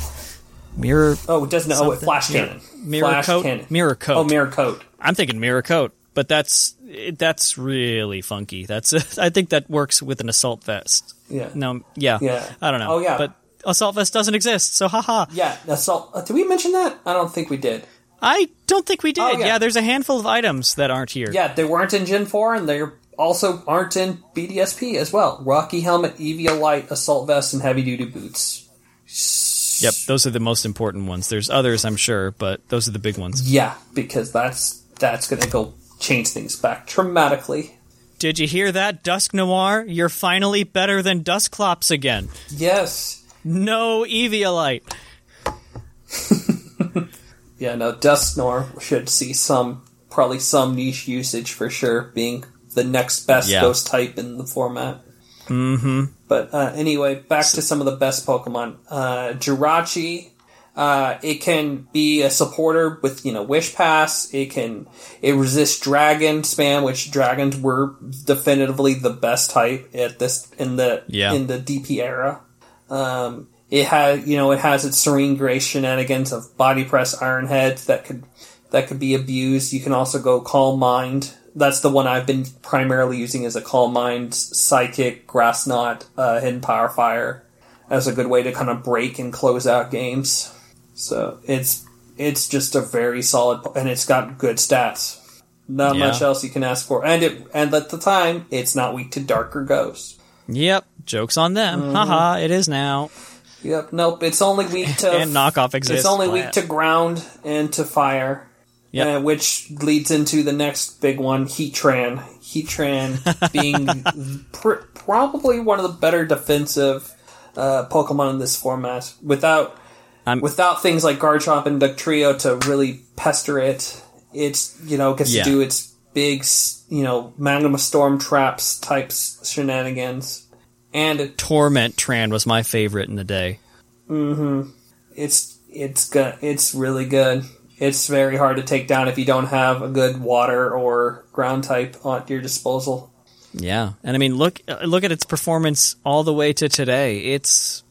Mirror. Oh, it doesn't. Oh, it flash cannon. Mirror flash coat? Cannon. Mirror coat. Oh, mirror coat. I'm thinking mirror coat, but that's it, that's really funky. That's I think that works with an assault vest. Yeah. No, yeah, Yeah. I don't know. Oh, yeah. but assault vest doesn't exist. So haha. Yeah. Assault. Uh, did we mention that? I don't think we did. I don't think we did. Oh, yeah. yeah. there's a handful of items that aren't here. Yeah, they weren't in Gen 4, and they also aren't in BDSP as well. Rocky Helmet, Eviolite, Assault Vest, and Heavy Duty Boots. Yep, those are the most important ones. There's others, I'm sure, but those are the big ones. Yeah, because that's that's going to go change things back dramatically. Did you hear that, Dusknoir? You're finally better than Dusclops again. Yes. No Eviolite. Yeah, no, Dusknoir should see some, probably some niche usage for sure, being the next best Yeah. ghost type in the format. Mm-hmm. But uh, anyway, back to some of the best Pokemon. Uh, Jirachi, uh, it can be a supporter with, you know, Wish Pass. It can, it resists Dragon spam, which dragons were definitively the best type at this, in the, Yeah. in the DP era. Um, it has, you know, it has its serene grace shenanigans of body press iron heads that could that could be abused. You can also go calm mind. That's the one I've been primarily using as a calm mind, psychic, grass knot, uh, hidden power fire as a good way to kind of break and close out games. So it's it's just a very solid, and it's got good stats. Not Yeah. much else you can ask for, and it and at the time, it's not weak to darker ghosts. Yep, joke's on them. Mm-hmm. Haha, it is now. Yep. Nope. It's only weak to And knockoff exists. It's only weak to ground and to fire. Yep. uh, which leads into the next big one, Heatran. Heatran being pr- probably one of the better defensive uh, Pokemon in this format. Without I'm- without things like Garchomp and Dugtrio to really pester it, it's you know gets Yeah. to do its big you know Magma Storm traps types shenanigans, and it Torment Tran was my favorite in the day. Mm-hmm. it's it's good. It's really good. It's very hard to take down if you don't have a good water or ground type at your disposal. Yeah, and I mean, look uh, look at its performance all the way to today. It's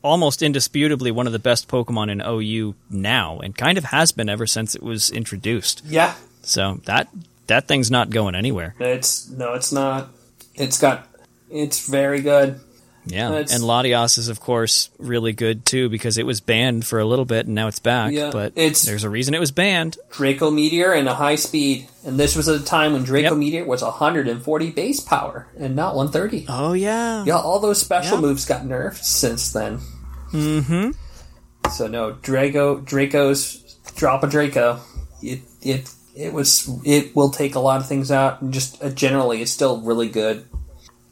almost indisputably one of the best Pokemon in OU now, and kind of has been ever since it was introduced. Yeah, So that that thing's not going anywhere. it's no, it's not. It's got. It's very good. Yeah, It's- and Latios is of course really good too because it was banned for a little bit and now it's back. Yeah, but it's- there's a reason it was banned. Draco Meteor and a high speed, and this was at a time when Draco Yep. Meteor was 140 base power and not 130. Oh yeah, Yeah, all those special Yeah. moves got nerfed since then. Mm-hmm. So no, Draco, Draco's drop a Draco. It it it was it will take a lot of things out, and just uh, generally, it's still really good.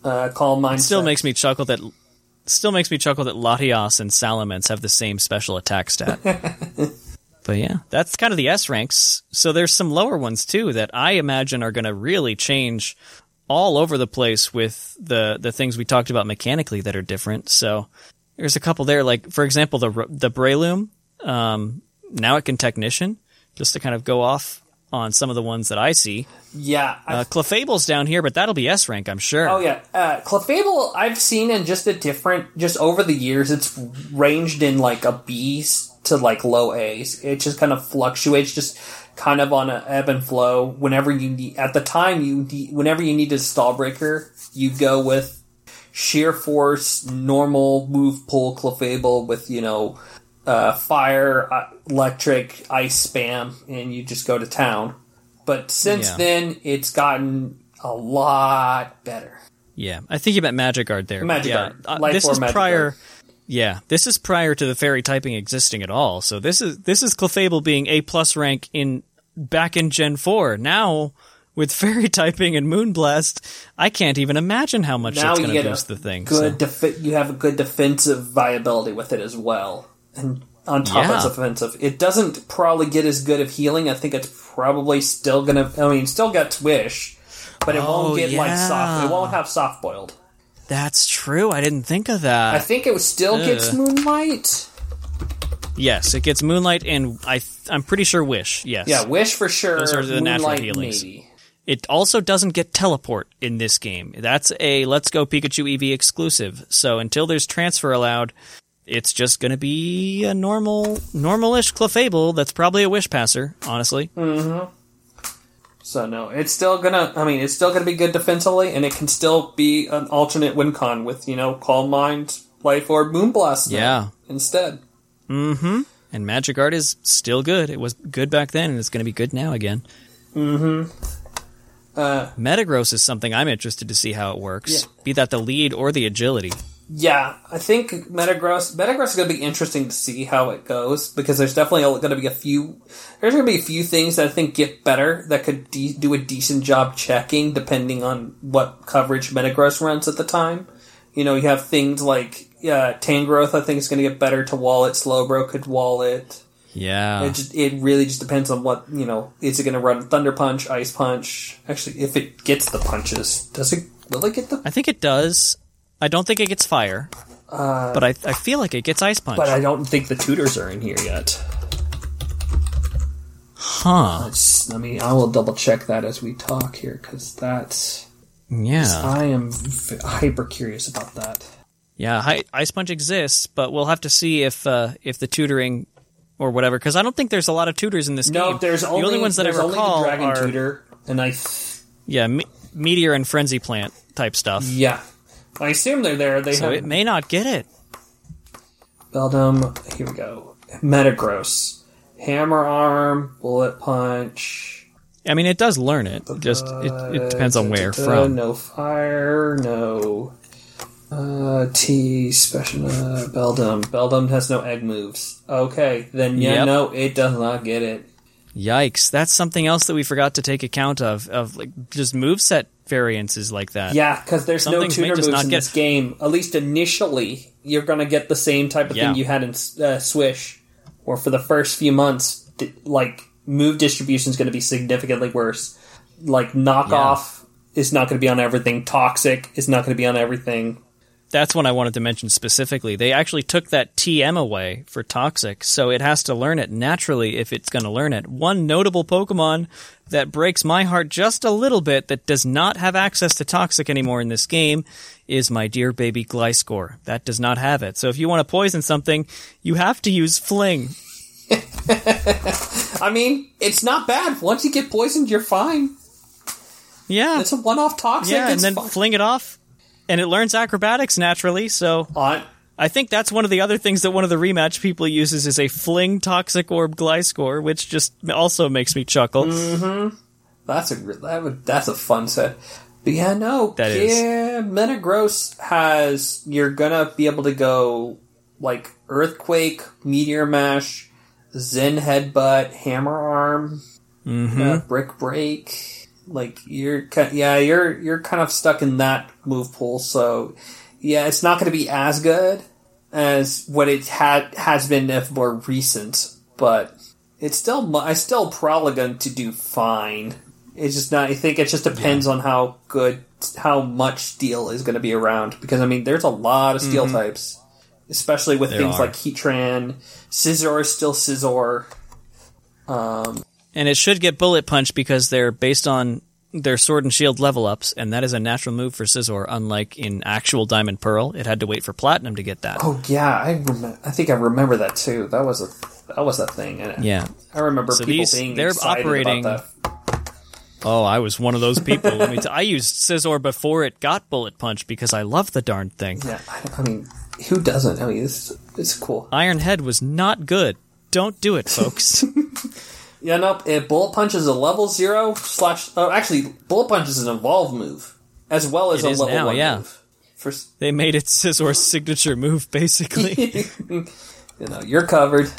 Uh, Calm still makes me chuckle that still makes me chuckle that Latios and Salamence have the same special attack stat. but yeah, that's kind of the S ranks. So there's some lower ones too that I imagine are going to really change all over the place with the the things we talked about mechanically that are different. So there's a couple there, like for example the the Breloom. Um, now it can Technician, just to kind of go off on some of the ones that I see. yeah. Uh, Clefable's down here, but that'll be S rank, I'm sure. Oh yeah, uh, Clefable I've seen in just a different, just over the years, it's ranged in like a B's to like low A's. It just kind of fluctuates, just kind of on an ebb and flow. Whenever you need, at the time you need, whenever you need a stall breaker, you go with sheer force, normal move pull Clefable with you know, uh, fire, uh, electric, ice spam, and you just go to town. But since Yeah. then, it's gotten a lot better. Yeah, I think you meant Magic Guard there. Magic Guard. Yeah, uh, this is prior. Yeah, this is prior to the fairy typing existing at all. So this is this is Clefable being A plus rank in back in Gen four. Now with fairy typing and Moonblast, I can't even imagine how much now it's going to boost the thing. good so- you have a good defensive viability with it as well and on top Yeah. of its offensive. It doesn't probably get as good of healing. I think it's probably still gonna. I mean, still gets wish, but it Oh, won't get like soft. It won't have soft boiled. That's true. I didn't think of that. I think it still gets moonlight. yes, it gets moonlight and I th- I'm pretty sure wish. Yes. Yeah, wish for sure. Those are the natural healings. maybe. It also doesn't get teleport in this game. That's a Let's Go Pikachu Eevee exclusive. So until there's transfer allowed, it's just going to be a normal, normalish Clefable that's probably a Wish Passer, honestly. So no, it's still gonna. I mean, it's still gonna be good defensively, and it can still be an alternate win con with you know Calm Mind, Life Orb, Moonblast. Yeah. Instead, Mm-hmm. And Magic Guard is still good. It was good back then, and it's going to be good now again. Mm-hmm. Uh, Metagross is something I'm interested to see how it works. Yeah. Be that the lead or the agility. Yeah, I think Metagross. Metagross is gonna be interesting to see how it goes because there's definitely gonna be a few. There's gonna be a few things that I think get better that could de- do a decent job checking depending on what coverage Metagross runs at the time. You know, you have things like yeah, Tangrowth. I think is going to get better to wall it. Slowbro could wall it. Yeah. It just it really just depends on what you know. Is it going to run Thunder Punch, Ice Punch? Actually, if it gets the punches, does it? Will it get the? I think it does. I don't think it gets fire, but I, I feel like it gets ice punch. Uh, But I don't think the tutors are in here yet. huh? Let's, let me. I will double check that as we talk here because that's. Yeah, I am hyper curious about that. yeah. Hi, ice punch exists, but we'll have to see if uh, if the tutoring or whatever. Because I don't think there's a lot of tutors in this No, game. there's only the only ones that I recall the Dragon are Tutor, and I. Th- yeah, me- meteor and frenzy plant type stuff. yeah, I assume they're there. They So have it may not get it. Beldum. Here we go. Metagross, Hammer Arm, Bullet Punch. I mean, it does learn it. Just it, it depends on where from. No fire, no. Uh, T special uh, Beldum. Beldum has no egg moves. Okay, then yeah, Yep. no, it does not get it. Yikes! That's something else that we forgot to take account of. Of like just move set variances like that. Yeah, because there's Some no things may tutor just moves in get- this game. At least initially, you're gonna get the same type of Yeah. thing you had in uh, Swish, or for the first few months, like move distribution is going to be significantly worse. Like knockoff is not going to be on everything. Toxic is not going to be on everything. That's one I wanted to mention specifically. They actually took that TM away for Toxic, so it has to learn it naturally if it's going to learn it. One notable Pokemon that breaks my heart just a little bit that does not have access to Toxic anymore in this game is my dear baby Gliscor. That does not have it. So if you want to poison something, you have to use Fling. I mean, it's not bad. Once you get poisoned, you're fine. Yeah. It's a one-off toxic. yeah, and then fling it off. And it learns acrobatics naturally, so on. I think that's one of the other things that one of the rematch people uses is a fling toxic orb Gliscor, which just also makes me chuckle. Mm. That's a that would, that's a fun set. But yeah, no, That is. yeah, Metagross has you're gonna be able to go like Earthquake, Meteor Mash, Zen Headbutt, Hammer Arm, uh, Brick Break. Like you're, ki- yeah, you're you're kind of stuck in that move pool. So yeah, it's not going to be as good as what it had has been if more recent, but it's still I still probably going to do fine. It's just not. I think it just depends on how good, how much steel is going to be around. Because I mean, there's a lot of steel types, especially with Mm-hmm. There things are. like Heatran. Scizor is still Scizor. And it should get bullet punch because they're based on their sword and shield level ups, and that is a natural move for Scizor, unlike in actual Diamond Pearl. It had to wait for Platinum to get that. Oh yeah, I rem- I think I remember that too. That was a that was a thing. And Yeah. I remember So people these- being they're excited operating- about that. Oh, I was one of those people. Let me t- I used Scizor before it got bullet punch because I love the darn thing. Yeah, I, I mean, who doesn't? I mean, it's it's cool. Iron Head was not good. Don't do it, folks. Yeah, nope. It, Bullet Punch is a level zero slash. Oh, actually, Bullet Punch is an evolve move as well as It a level now, one yeah. move. For they made it Scizor's signature move, basically. you know, you're covered.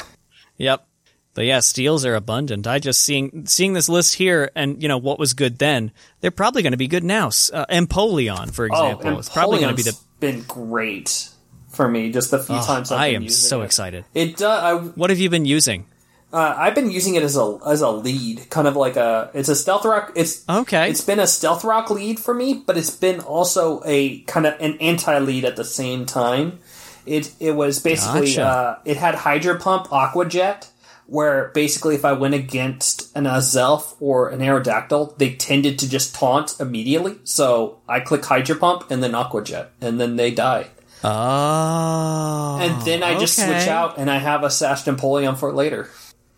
Yep. But yeah, steals are abundant. I just seeing seeing this list here, and you know what was good then. They're probably going to be good now. Uh, Empoleon, for Oh, example, and is probably going to be the been great for me. Just the few times I've I am so it. excited. It does. I What have you been using? Uh, I've been using it as a as a lead, kind of like a it's a stealth rock. It's Okay. It's been a stealth rock lead for me, but it's been also a kind of an anti lead at the same time. It it was basically Gotcha. uh, it had Hydro Pump, Aqua Jet, where basically if I went against an Azelf or an Aerodactyl, they tended to just taunt immediately. So I click Hydro Pump and then Aqua Jet, and then they die. Oh. And then I just okay. switch out and I have a Sashed Empoleon for later.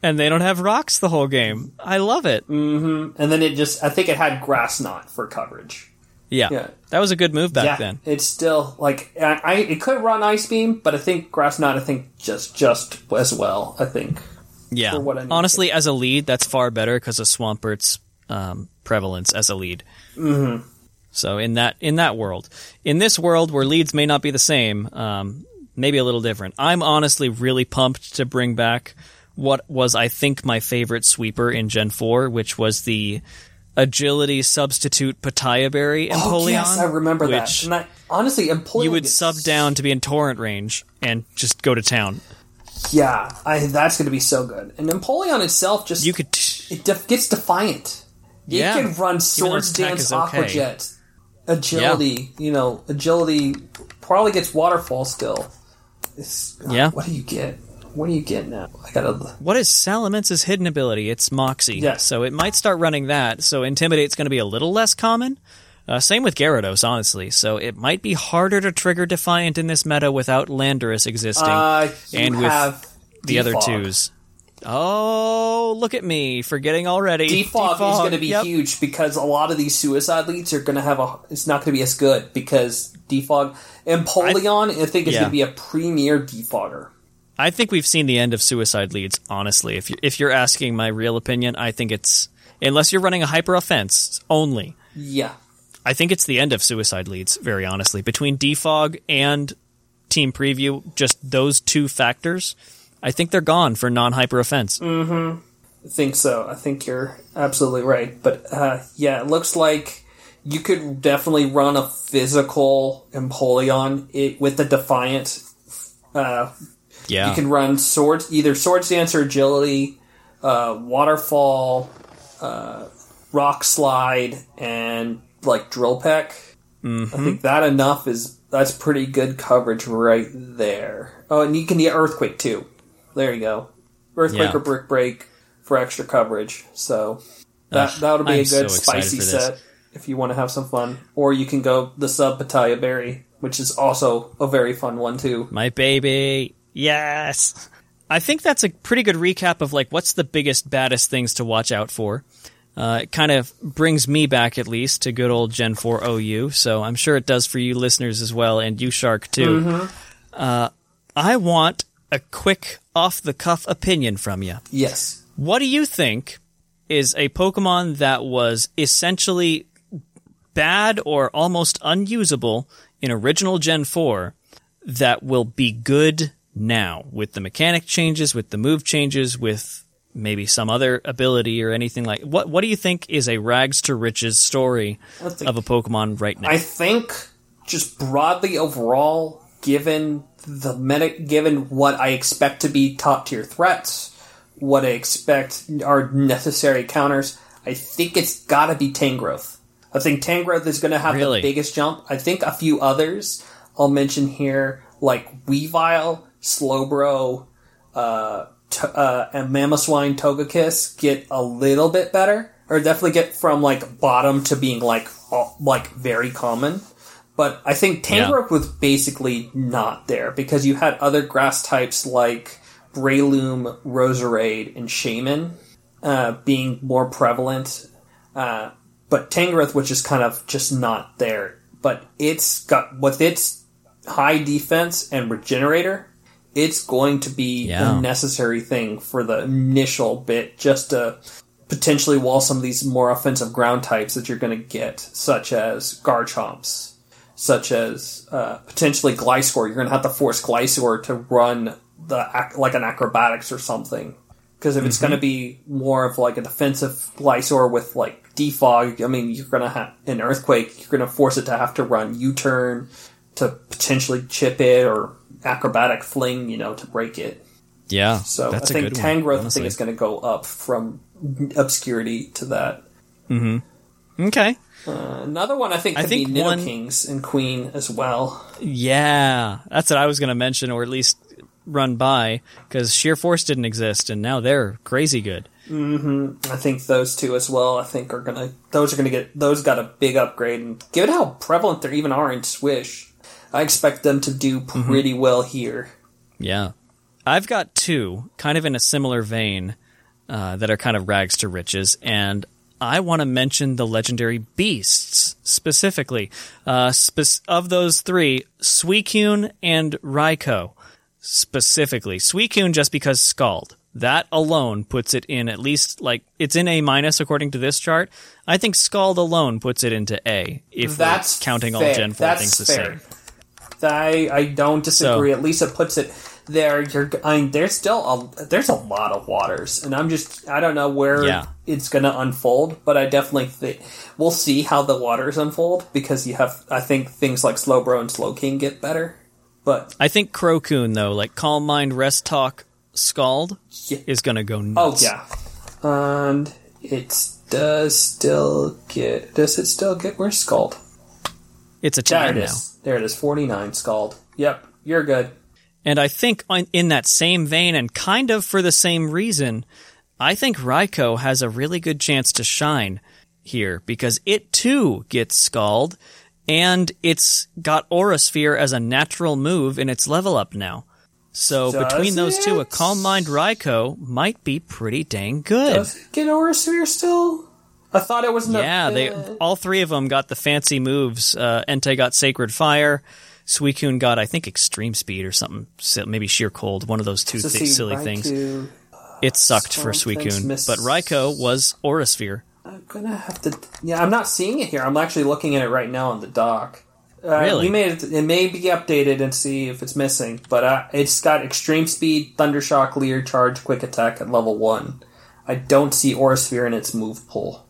And they don't have rocks the whole game. I love it. and then it just I think it had grass knot for coverage. Yeah. Yeah. That was a good move back yeah, then. it's still like I, I it could run ice beam, but I think grass knot I think just just as well. I think Yeah. for what I Honestly, as a lead, that's far better because of Swampert's um, prevalence as a lead. Mm-hmm. So in that in that world, in this world where leads may not be the same, um, maybe a little different. I'm honestly really pumped to bring back what was I think my favorite sweeper in Gen Four, which was the agility substitute Petaya Berry Empoleon. Oh yes, I remember that. And I, honestly, Empoleon You would gets- sub down to be in torrent range and just go to town. Yeah, I, that's going to be so good. And Empoleon itself just You could. it def- gets defiant. It Yeah. can run Swords Dance, is okay. Aqua Jet, agility. You know, agility probably gets Waterfall still. It's, Yeah. What do you get? What are you getting now? I gotta. What is Salamence's hidden ability? It's Moxie. Yeah. So it might start running that. So Intimidate's going to be a little less common. Uh, same with Gyarados, honestly. So it might be harder to trigger Defiant in this meta without Landorus existing. Uh, and with the other twos. Oh, look at me, forgetting already. Defog, is going to be yep. huge because a lot of these suicide leads are going to have a. It's not going to be as good because defog. Empoleon, I, think, is yeah. going to be a premier defogger. I think we've seen the end of suicide leads. Honestly, if you if you're asking my real opinion, I think it's unless you're running a hyper offense only. Yeah, I think it's the end of suicide leads. Very honestly, between defog and team preview, just those two factors, I think they're gone for non hyper offense. I think so. I think you're absolutely right. But uh, yeah, it looks like you could definitely run a physical Empoleon it, with the Defiant. Uh, Yeah, You can run swords, either swords dance or agility, uh, waterfall, uh, rock slide, and like drill peck. I think that enough is that's pretty good coverage right there. Oh, and you can get earthquake too. There you go, earthquake Yeah. or brick break for extra coverage. So that Ugh, that would be I'm a good so spicy set if you want to have some fun. Or you can go the sub Petaya Berry, which is also a very fun one too. my baby. Yes. I think that's a pretty good recap of like what's the biggest, baddest things to watch out for. Uh, it kind of brings me back at least to good old Gen 4 OU, so I'm sure it does for you listeners as well, and you Shark too. Uh, I want a quick off the cuff opinion from you. Yes. What do you think is a Pokemon that was essentially bad or almost unusable in original Gen 4 that will be good now with the mechanic changes, with the move changes, with maybe some other ability or anything like what what do you think is a rags to riches story think- of a Pokemon right now? I think just broadly overall, given the meta, given what I expect to be top tier threats, what I expect are necessary counters, I think it's got to be Tangrowth. I think Tangrowth is going to have Really? the biggest jump. I think a few others I'll mention here, like Weavile, Slowbro, uh, uh, and Mamoswine Togekiss get a little bit better, or definitely get from like bottom to being like all, like very common. But I think Tangrowth was basically not there because you had other grass types like Breloom, Roserade, and Shaymin uh, being more prevalent. Uh, but Tangrowth, which is kind of just not there. But it's got with its high defense and regenerator, it's going to be Yeah. the necessary thing for the initial bit, just to potentially wall some of these more offensive ground types that you're going to get, such as Garchomps, such as uh, potentially Gliscor. You're going to have to force Gliscor to run the like an acrobatics or something. Because if it's going to be more of like a defensive Gliscor with like defog, I mean, you're going to have an earthquake. You're going to force it to have to run U-turn to potentially chip it or acrobatic fling, you know, to break it. Yeah, So I think Tangrowth one. I think is going to go up from obscurity to that. Mm-hmm. Okay. Another one I think I think be Nido one- Kings and Queen as well. Yeah, that's what I was going to mention, or at least run by, because Sheer Force didn't exist, and now they're crazy good. Mm-hmm. I think those two as well. I think are gonna those are gonna get those got a big upgrade, and given how prevalent they even are in Swish, I expect them to do Mm-hmm. pretty well here. Yeah. I've got two, kind of in a similar vein, uh, that are kind of rags to riches, and I want to mention the legendary beasts specifically. Uh, spec- of those three, Suicune and Raikou specifically. Suicune just because Scald. That alone puts it in at least like it's in A minus according to this chart. I think Scald alone puts it into A if That's we're counting all. Gen Four That's things the fair. same. I I don't disagree. So- At least it puts it there. You're I mean, there's still a there's a lot of waters, and I'm just I don't know where Yeah. it's gonna unfold, but I definitely think we'll see how the waters unfold because you have I think things like Slowbro and Slowking get better, but I think Crokun though, like Calm Mind, Rest Talk, Scald, Yeah. is gonna go Oh nuts. yeah, and it does still get. Does it still get? worse? Scald? It's a time now. is. There it is. Forty nine Scald. Yep, you're good. And I think in that same vein, and kind of for the same reason, I think Raikou has a really good chance to shine here because it too gets Scald, and it's got Aura Sphere as a natural move in its level up now. So Does between those two, a? Calm Mind Raikou might be pretty dang good. Does it get Aura Sphere still? I thought it was. in the- Yeah, they uh, all three of them got the fancy moves. Uh, Entei got Sacred Fire. Suicune got, I think, Extreme Speed or something. Maybe Sheer Cold. One of those two see silly things. Raikou. It sucked for Suicune, miss- but Raikou was Aura Sphere. I'm gonna have to. Yeah, I'm not seeing it here. I'm actually looking at it right now on the dock. Uh, Really? We made it. It may be updated and see if it's missing, but uh, it's got extreme speed, thundershock, leer charge, quick attack at level one. I don't see Aura Sphere in its move pool.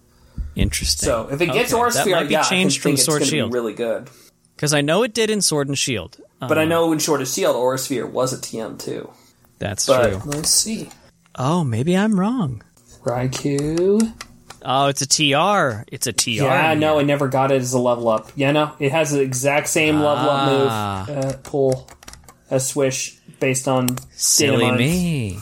Interesting. So if it gets Okay, Aura that Sphere, might be yeah, changed I from Sword Shield Be really good. because I know it did in Sword and Shield. Uh, But I know in Sword and Shield, Aura Sphere was a TM too. that's But true. let's see. Oh, maybe I'm wrong. Raikou. Oh, it's a TR. It's a TR. Yeah, no. I never got it as a level up. Yeah, no, it has the exact same level Ah. up move uh, pull a Swish based on Silly me.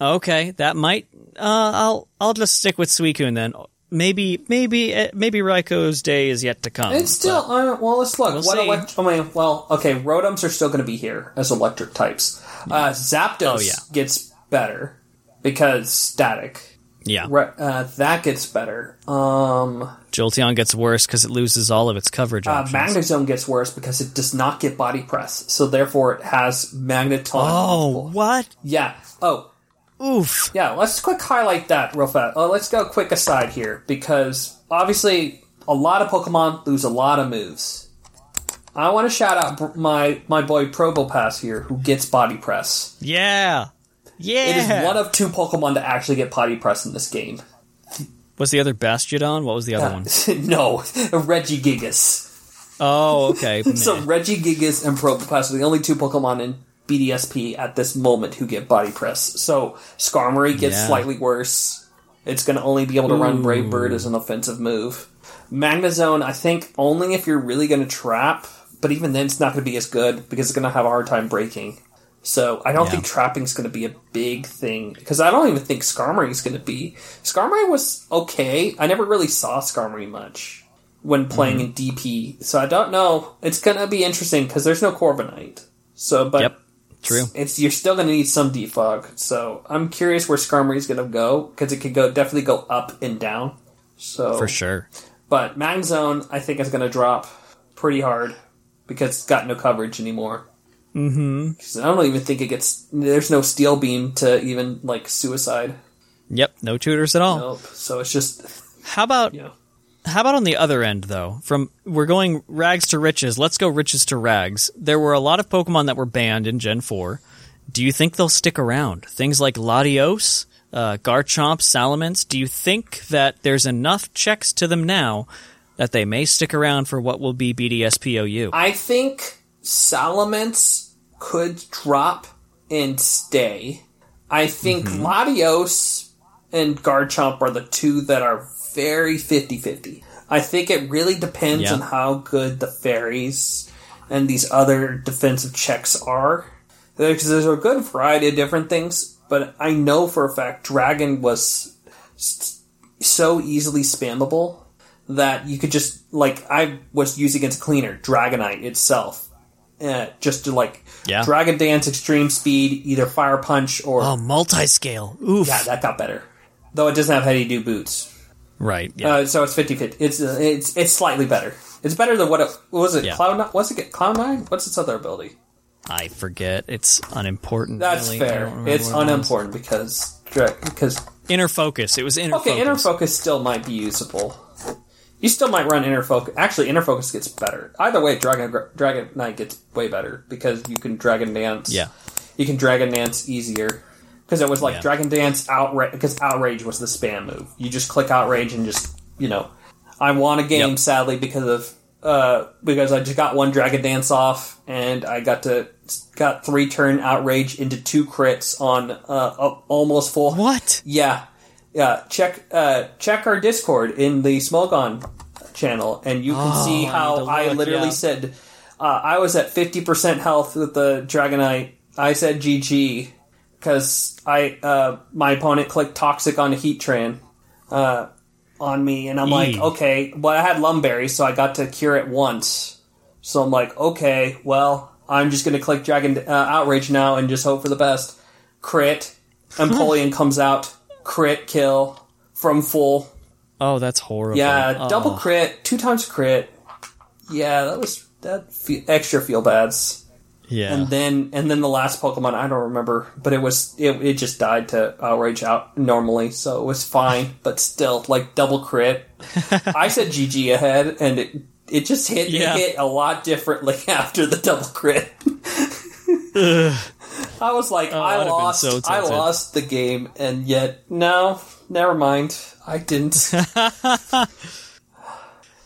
Okay, that might. Uh, I'll I'll just stick with Suicune then. Maybe maybe uh, maybe Raikou's day is yet to come. It's still uh, well. Let's look. We'll what elect- I mean, well, okay. Rotoms are still going to be here as electric types. Uh, Zapdos Oh, yeah. gets better because static. yeah. Uh, that gets better. Um, Jolteon gets worse because it loses all of its coverage uh, options. Magnezone gets worse because it does not get body press, so therefore it has Magneton. oh, what? yeah. Oh, Oof. Yeah, let's quick highlight that real fast. Uh, let's go quick aside here because obviously a lot of Pokemon lose a lot of moves. I want to shout out my my boy Probopass here who gets Body Press. Yeah. Yeah. It is one of two Pokemon to actually get Body Press in this game. was the other Bastiodon? What was the other one? no, Regigigas. Oh, okay. So Regigigas and Probopass are the only two Pokemon in BDSP at this moment who get Body Press. So Skarmory gets Yeah. slightly worse. It's going to only be able to run Brave Bird as an offensive move. Magnezone, I think only if you're really going to trap, but even then it's not going to be as good because it's going to have a hard time breaking. So I don't Yeah. think is going to be a big thing because I don't even think Skarmory is going to be. Skarmory was okay. I never really saw Skarmory much when playing mm-hmm. in DP, so I don't know. It's going to be interesting because there's no Corviknight. So, but Yep. True. it's you're still going to need some defog. So I'm curious where Skarmory is going to go because it could go definitely go up and down. So For sure. but Magnezone, I think, is going to drop pretty hard because it's got no coverage anymore. Mm-hmm. I don't even think it gets. There's no steel beam to even like suicide. Yep. No tutors at all. Nope. So it's just How about you know. How about on the other end, though? From we're going rags to riches. Let's go riches to rags. There were a lot of Pokemon that were banned in Gen Four. Do you think they'll stick around? Things like Latios, uh, Garchomp, Salamence. Do you think that there's enough checks to them now that they may stick around for what will be BDSPOU. I think Salamence could drop and stay. I think Mm-hmm. Latios and Garchomp are the two that are very 50-50. I think it really depends Yeah. on how good the fairies and these other defensive checks are. Because there's a good variety of different things, but I know for a fact Dragon was so easily spammable that you could just like I was using against cleaner Dragonite itself, uh, just to like Yeah. Dragon Dance Extreme Speed, either Fire Punch or oh, multi-scale. Oof. yeah, that got better. Though it doesn't have Heavy Duty boots, Right. Yeah. uh, so it's 50-50. It's uh, it's it's slightly better. It's better than what it what was it Yeah. Cloud Nine? What's it Cloud Nine? What's its other ability? I forget. It's unimportant. That's really. Fair. It's what it unimportant because because Inner focus. It was inner okay, focus. inner focus still might be usable. You still might run inner focus. Actually, inner focus gets better. Either way, Dragon Dragonite gets way better because you can Dragon Dance. Yeah. you can Dragon Dance easier because it was like Yeah. Dragon Dance outrage because outrage was the spam move. You just click outrage and just you know. I won a game Yep. sadly because of uh because I just got one Dragon Dance off and I got to got three turn outrage into two crits on uh almost full What? yeah, yeah. Check uh, check our Discord in the Smogon channel, and you can see how to I, literally yeah. said uh, I was at fifty percent health with the Dragonite. I said GG because I uh, my opponent clicked toxic on a Heatran uh, on me, and I'm like, okay, well I had Lum Berry, so I got to cure it once. So I'm like, okay, well I'm just gonna click Dragon uh, Outrage now and just hope for the best. Crit, Empoleon comes out, crit kill from full. Oh, that's horrible. Yeah, Oh. double crit, two times crit. Yeah, that was that fe- extra feel bads. Yeah. And then and then the last Pokemon I don't remember, but it was it, it just died to outrage out normally, so it was fine. but still, like double crit. I said GG ahead, and it it just hit Yeah. it hit a lot differently after the double crit. I was like, Oh, I I'd have been lost, so I lost the game, and yet no, never mind, I didn't.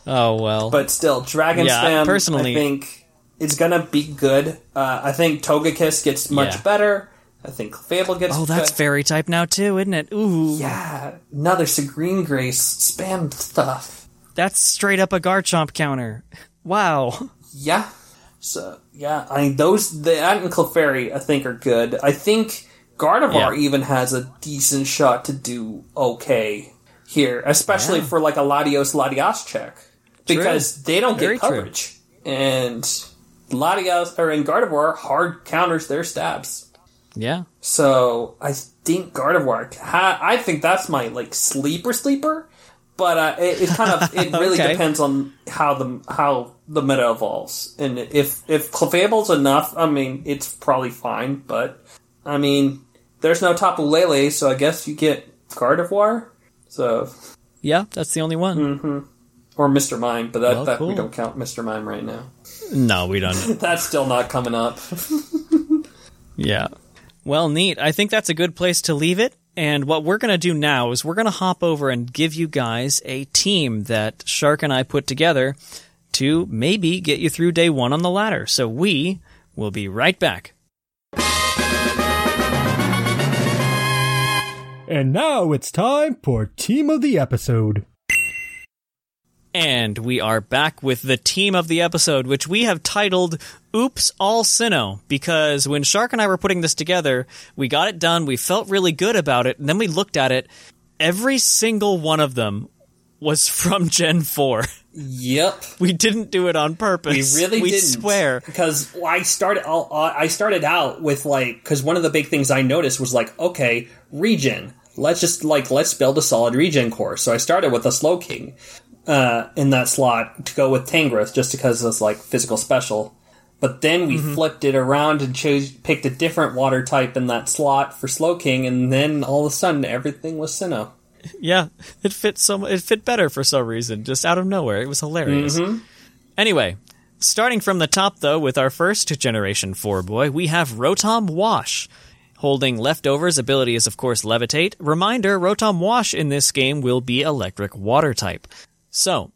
oh well. But still, Dragon Yeah, Spam, personally- I think, is gonna be good. Uh, I think Togekiss gets much Yeah. better. I think Fable gets oh, that's good. fairy type now too, isn't it? Ooh. Yeah, another Serene Grace spam stuff. That's straight up a Garchomp counter. Wow. Yeah. So, yeah, I mean, those, the Ant and Clefairy, I think, are good. I think Gardevoir Yeah. even has a decent shot to do okay here, especially Yeah. for like a Latios Latios check. Because they don't Very get coverage true. Coverage. And Latios, or in Gardevoir, hard counters their stabs. Yeah. So I think Gardevoir. I think that's my like sleeper sleeper. But uh, it, it kind of it really Okay. depends on how the how the meta evolves, and if if Clefable's enough, I mean it's probably fine. But I mean, there's no Tapu Lele, so I guess you get Gardevoir. So Yeah, that's the only one. or Mr. Mime, but that, Well, that we don't count Mr. Mime right now. No, we don't. That's still not coming up. yeah. Well, neat. I think that's a good place to leave it. And what we're going to do now is we're going to hop over and give you guys a team that Shark and I put together to maybe get you through day one on the ladder. So we will be right back. And now it's time for Team of the Episode. And we are back with the team of the episode, which we have titled Oops All Sinnoh, because when Shark and I were putting this together, we got it done, we felt really good about it, and then we looked at it. Every single one of them was from Gen 4. yep. We didn't do it on purpose. We really we didn't swear. because I started. I started out with like because one of the big things I noticed was like, okay, regen. Let's just like let's build a solid regen core. So I started with a Slowking uh, in that slot to go with Tangrowth just because it's like physical special. But then we flipped it around and chose picked a different water type in that slot for Slowking, and then all of a sudden everything was Sinnoh. Yeah, it fit so it fit better for some reason, just out of nowhere. It was hilarious. Anyway, starting from the top though, with our first generation four boy, we have Rotom Wash. Holding leftovers, ability is of course levitate. Reminder: Rotom Wash in this game will be electric water type. So,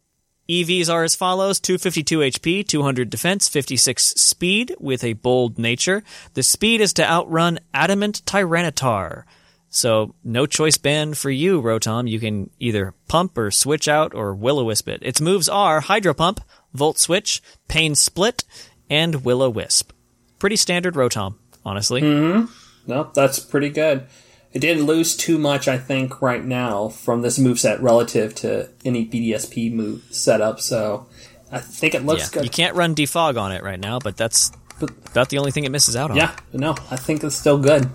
EVs are as follows 252 HP, 200 defense, 56 speed with a bold nature. The speed is to outrun Adamant Tyranitar. So, no choice band for you, Rotom. You can either pump or switch out or will o wisp it. Its moves are Hydro Pump, Volt Switch, Pain Split, and will o wisp. Pretty standard Rotom, honestly. Mm-hmm. No, that's pretty good. It didn't lose too much, I think, right now from this moveset relative to any BDSP move setup, so I think it looks Yeah, good. You can't run defog on it right now, but that's about the only thing it misses out on. Yeah, no, I think it's still good.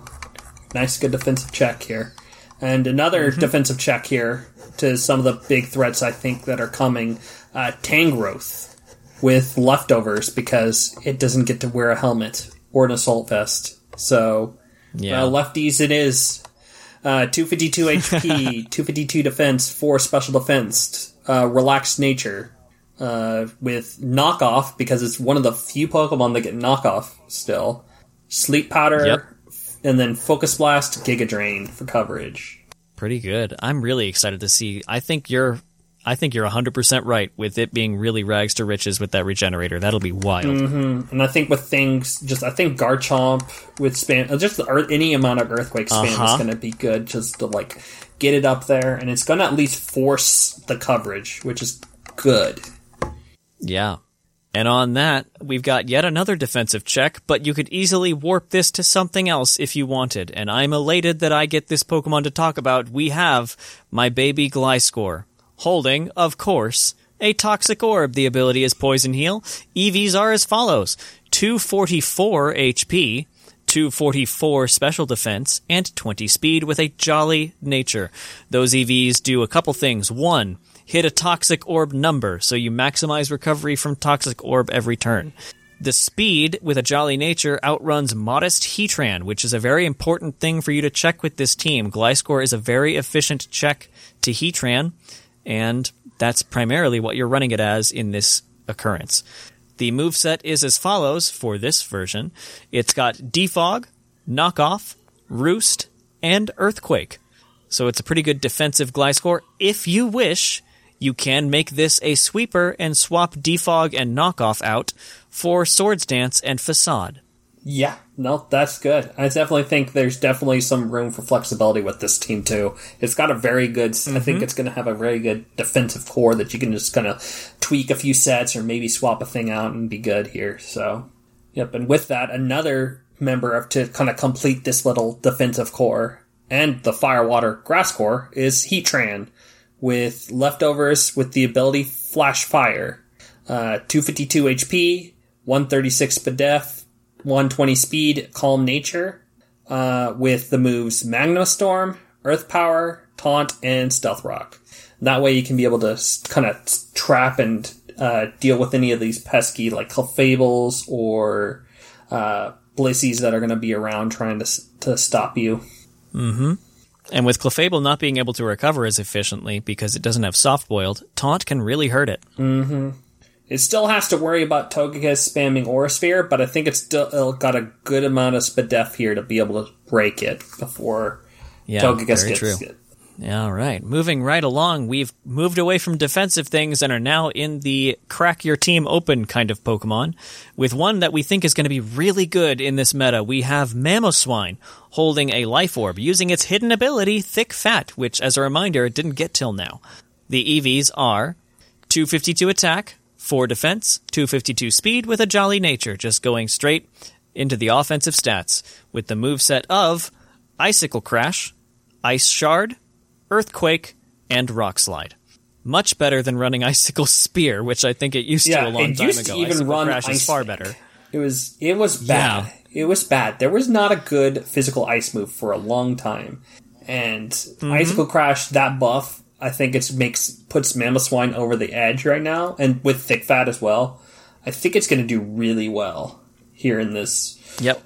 Nice, good defensive check here. And another Mm-hmm. defensive check here to some of the big threats I think that are coming. Uh, Tangrowth with leftovers because it doesn't get to wear a helmet or an assault vest. So, Yeah. uh, lefties it is. Uh, 252 HP, 252 defense, 4 special defense, uh, relaxed nature, uh, with knockoff because it's one of the few Pokemon that get knockoff still. Sleep powder, Yep. and then focus blast, Giga Drain for coverage. Pretty good. I'm really excited to see. I think you're I think you're 100% right with it being really rags to riches with that regenerator. That'll be wild. And I think with things, just I think Garchomp with spam, uh, just the earth, any amount of earthquake spam is Uh-huh. going to be good just to like get it up there, and it's going to at least force the coverage, which is good. Yeah. And on that, we've got yet another defensive check, but you could easily warp this to something else if you wanted. And I'm elated that I get this Pokemon to talk about. We have my baby Gliscor, holding, of course, a Toxic Orb. The ability is Poison Heal. EVs are as follows 244 HP, 244 special defense, and 20 speed with a jolly nature. Those EVs do a couple things. One, hit a toxic orb number, so you maximize recovery from toxic orb every turn. The speed with a jolly nature outruns modest Heatran, which is a very important thing for you to check with this team. Gliscor is a very efficient check to Heatran, and that's primarily what you're running it as in this occurrence. The move set is as follows for this version. It's got Defog, Knockoff, Roost, and Earthquake. So it's a pretty good defensive Gliscor. If you wish, you can make this a sweeper and swap Defog and Knockoff out for Swords Dance and Facade. Yeah, no, that's good. I definitely think there's definitely some room for flexibility with this team too. It's got a very good. I think it's going to have a very good defensive core that you can just kind of tweak a few sets or maybe swap a thing out and be good here. So, yep. And with that, another member of to kind of complete this little defensive core and the fire water grass core is Heatran with leftovers with the ability Flash Fire, uh, 252 HP, 136 Spadef, 120 speed, Calm Nature, uh, with the moves Magma Storm, Earth Power, Taunt, and Stealth Rock. That way you can be able to kind of trap and uh, deal with any of these pesky like Clefables or uh, Blissies that are going to be around trying to to stop you. Mm-hmm. And with Clefable not being able to recover as efficiently because it doesn't have soft boiled, Taunt can really hurt it. It still has to worry about Togekiss spamming Aura Sphere, but I think it's still got a good amount of Spadef here to be able to break it before Yeah, Togekiss very gets true. it. All right. Moving right along, we've moved away from defensive things and are now in the crack your team open kind of Pokemon. With one that we think is going to be really good in this meta, we have Mamoswine holding a Life Orb using its hidden ability, Thick Fat, which, as a reminder, it didn't get till now. The EVs are 252 attack, 4 defense, 252 speed with a jolly nature, just going straight into the offensive stats with the moveset of Icicle Crash, Ice Shard, Earthquake, and Rock Slide. Much better than running Icicle Spear, which I think it used Yeah, to a long it time used ago. to even Icicle run Crash is far better. It was it was bad. It was bad. There was not a good physical ice move for a long time, and Mm-hmm. Icicle Crash that buff. I think it makes puts Mamoswine over the edge right now, and with Thick Fat as well. I think it's going to do really well here in this Yep.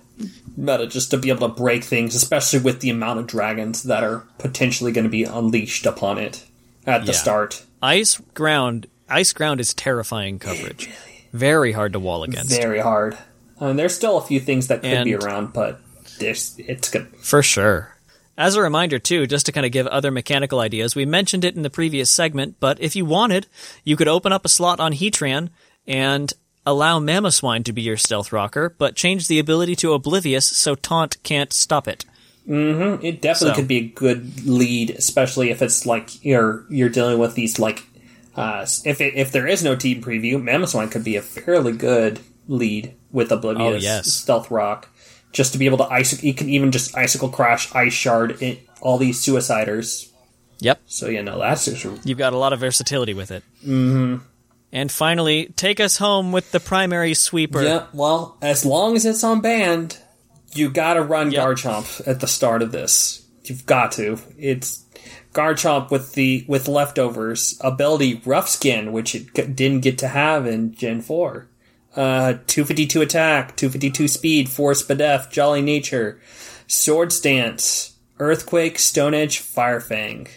meta, just to be able to break things, especially with the amount of dragons that are potentially going to be unleashed upon it at the Yeah. start. Ice ground. Ice ground is terrifying coverage. Very hard to wall against. Very hard. And there's still a few things that could be around, but it's good. For sure. As a reminder, too, just to kind of give other mechanical ideas, we mentioned it in the previous segment, but if you wanted, you could open up a slot on Heatran and allow Mamoswine to be your stealth rocker, but change the ability to Oblivious so Taunt can't stop it. Mm-hmm. It definitely So- could be a good lead, especially if it's like you're you're dealing with these like uh, if it, if there is no team preview, Mamoswine could be a fairly good lead with Oblivious Oh, yes. Stealth Rock, just to be able to ice. You can even just icicle crash, ice shard in all these suiciders. Yep. So you know that's just You've got a lot of versatility with it. Mm-hmm. And finally, take us home with the primary sweeper. yeah. Well, as long as it's on band, you got to run Yep. Garchomp at the start of this. You've got to. It's Garchomp with the with leftovers ability Rough Skin, which it didn't get to have in Gen Four. Uh, 252 attack, 252 speed, Force Spadef, Jolly Nature, Swords Dance, Earthquake, Stone Edge, Fire Fang.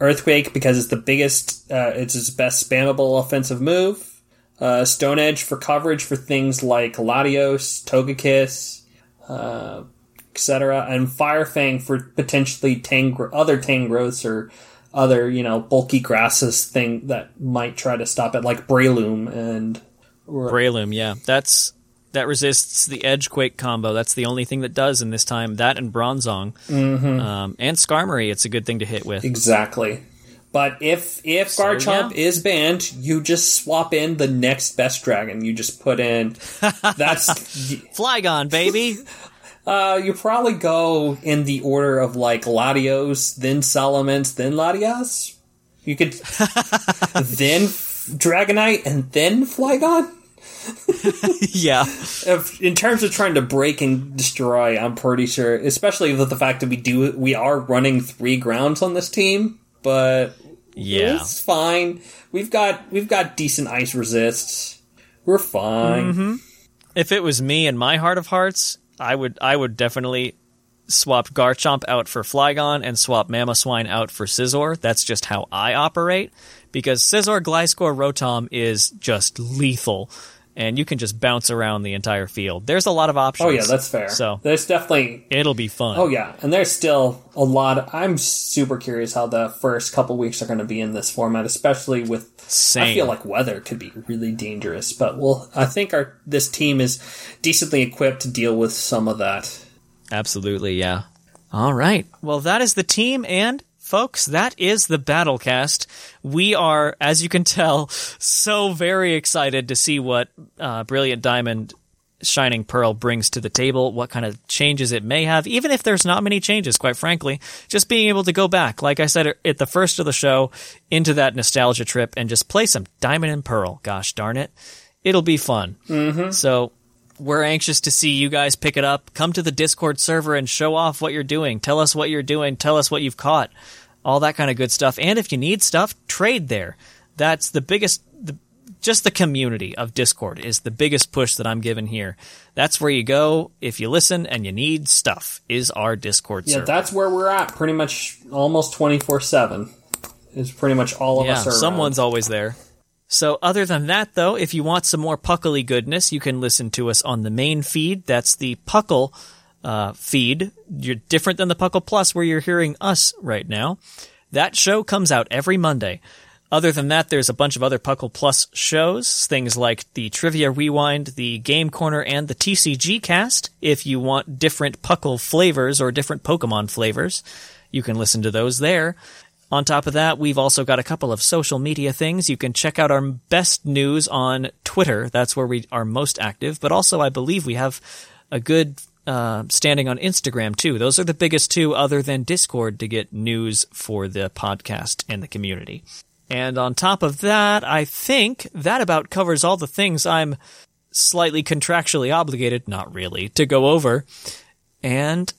Earthquake because it's the biggest, uh, it's its best spammable offensive move. Uh, Stone Edge for coverage for things like Latios, Togekiss, uh, etc. And Fire Fang for potentially tang- other Tangrowths or other, you know, bulky grasses thing that might try to stop it, like Breloom and Breloom, yeah. That's that resists the Edgequake combo. That's the only thing that does in this time. That and Bronzong. Mm-hmm. Um, and Skarmory, it's a good thing to hit with. Exactly. But if if Garchomp yeah. is banned, you just swap in the next best dragon. You just put in that's Flygon, baby! uh you probably go in the order of like Latios, then Salamence, then Latias. You could then Dragonite and then Flygon. yeah. If, in terms of trying to break and destroy, I'm pretty sure, especially with the fact that we do we are running three grounds on this team, but Yeah. It's fine. We've got we've got decent ice resists. We're fine. Mm-hmm. If it was me in my heart of hearts, I would I would definitely swap Garchomp out for Flygon and swap Mamoswine out for Scizor. That's just how I operate. Because Scizor, Gliscor, Rotom is just lethal. And you can just bounce around the entire field. There's a lot of options. Oh yeah, that's fair. So there's definitely it'll be fun. oh yeah, and there's still a lot. I'm super curious how the first couple weeks are going to be in this format, especially with. I feel like weather could be really dangerous, but well, I think our this team is decently equipped to deal with some of that. Absolutely, yeah. All right. Well, that is the team, and folks, that is the Battlecast. We are, as you can tell, so very excited to see what uh, Brilliant Diamond Shining Pearl brings to the table, what kind of changes it may have, even if there's not many changes, quite frankly. Just being able to go back, like I said at the first of the show, into that nostalgia trip and just play some Diamond and Pearl. Gosh darn it. It'll be fun. Mm-hmm. So we're anxious to see you guys pick it up. Come to the Discord server and show off what you're doing. Tell us what you're doing. Tell us what you've caught. All that kind of good stuff. And if you need stuff, trade there. That's the biggest, the, just the community of Discord is the biggest push that I'm giving here. That's where you go if you listen and you need stuff, is our Discord server. Yeah, server. that's where we're at. Pretty much almost twenty four seven. Is pretty much all of yeah, us are. around. someone's always there. So, other than that, though, if you want some more Puckly goodness, you can listen to us on the main feed. That's the Puckle uh, feed. You're different than the Puckle Plus, where you're hearing us right now. That show comes out every Monday. Other than that, there's a bunch of other Puckle Plus shows, things like the Trivia Rewind, the Game Corner, and the TCG Cast. If you want different Puckle flavors or different Pokemon flavors, you can listen to those there. On top of that, we've also got a couple of social media things. You can check out our best news on Twitter. That's where we are most active. But also, I believe we have a good uh, standing on Instagram too. Those are the biggest two, other than Discord, to get news for the podcast and the community. And on top of that, I think that about covers all the things I'm slightly contractually obligated, not really, to go over. And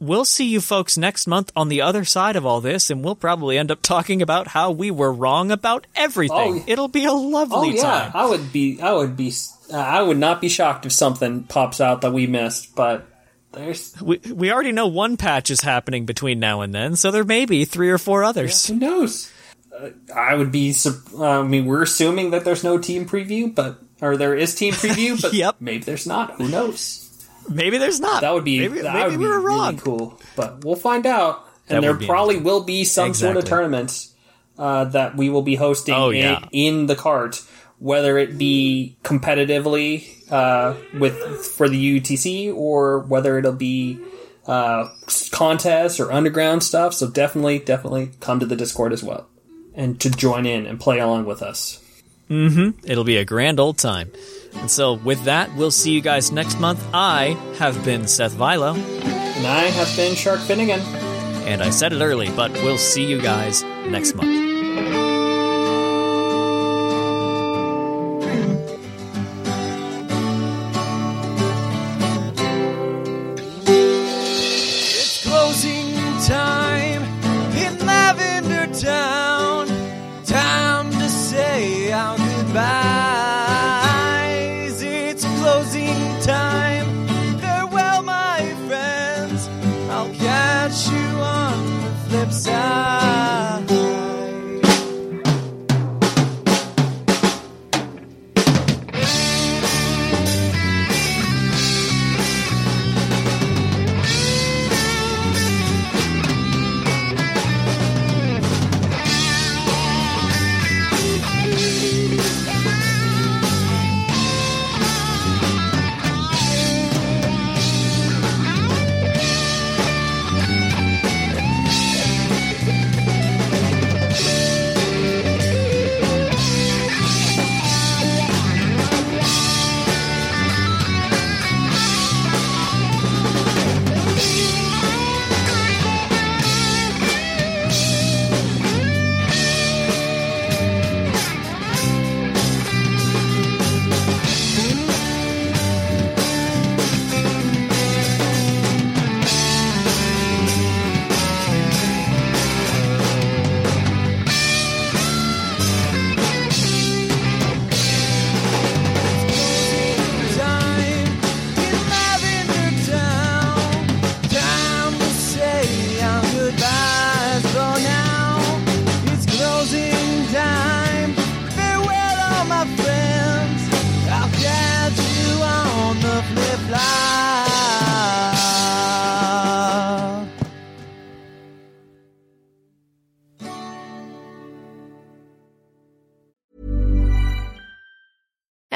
we'll see you folks next month on the other side of all this, and we'll probably end up talking about how we were wrong about everything. Oh, It'll be a lovely Oh yeah, time. I would be. I would be. Uh, I would not be shocked if something pops out that we missed. But there's We, we already know one patch is happening between now and then, so there may be three or four others. who knows. Uh, I would be. uh, I mean, we're assuming that there's no team preview, but or there is team preview, but Yep. maybe there's not. Who knows? Maybe there's not. That would be. Maybe, that maybe would we be were really wrong. cool. But we'll find out. and That there probably will be some sort of Exactly. tournament uh, that we will be hosting Oh, in, yeah. in the cart, whether it be competitively uh, with for the UTC or whether it'll be uh, contests or underground stuff. So definitely, definitely come to the Discord as well and to join in and play along with us. It'll be a grand old time. And so, with that, we'll see you guys next month. I have been Seth Vilo, And I have been Shark Finnegan. and I said it early, but we'll see you guys next month.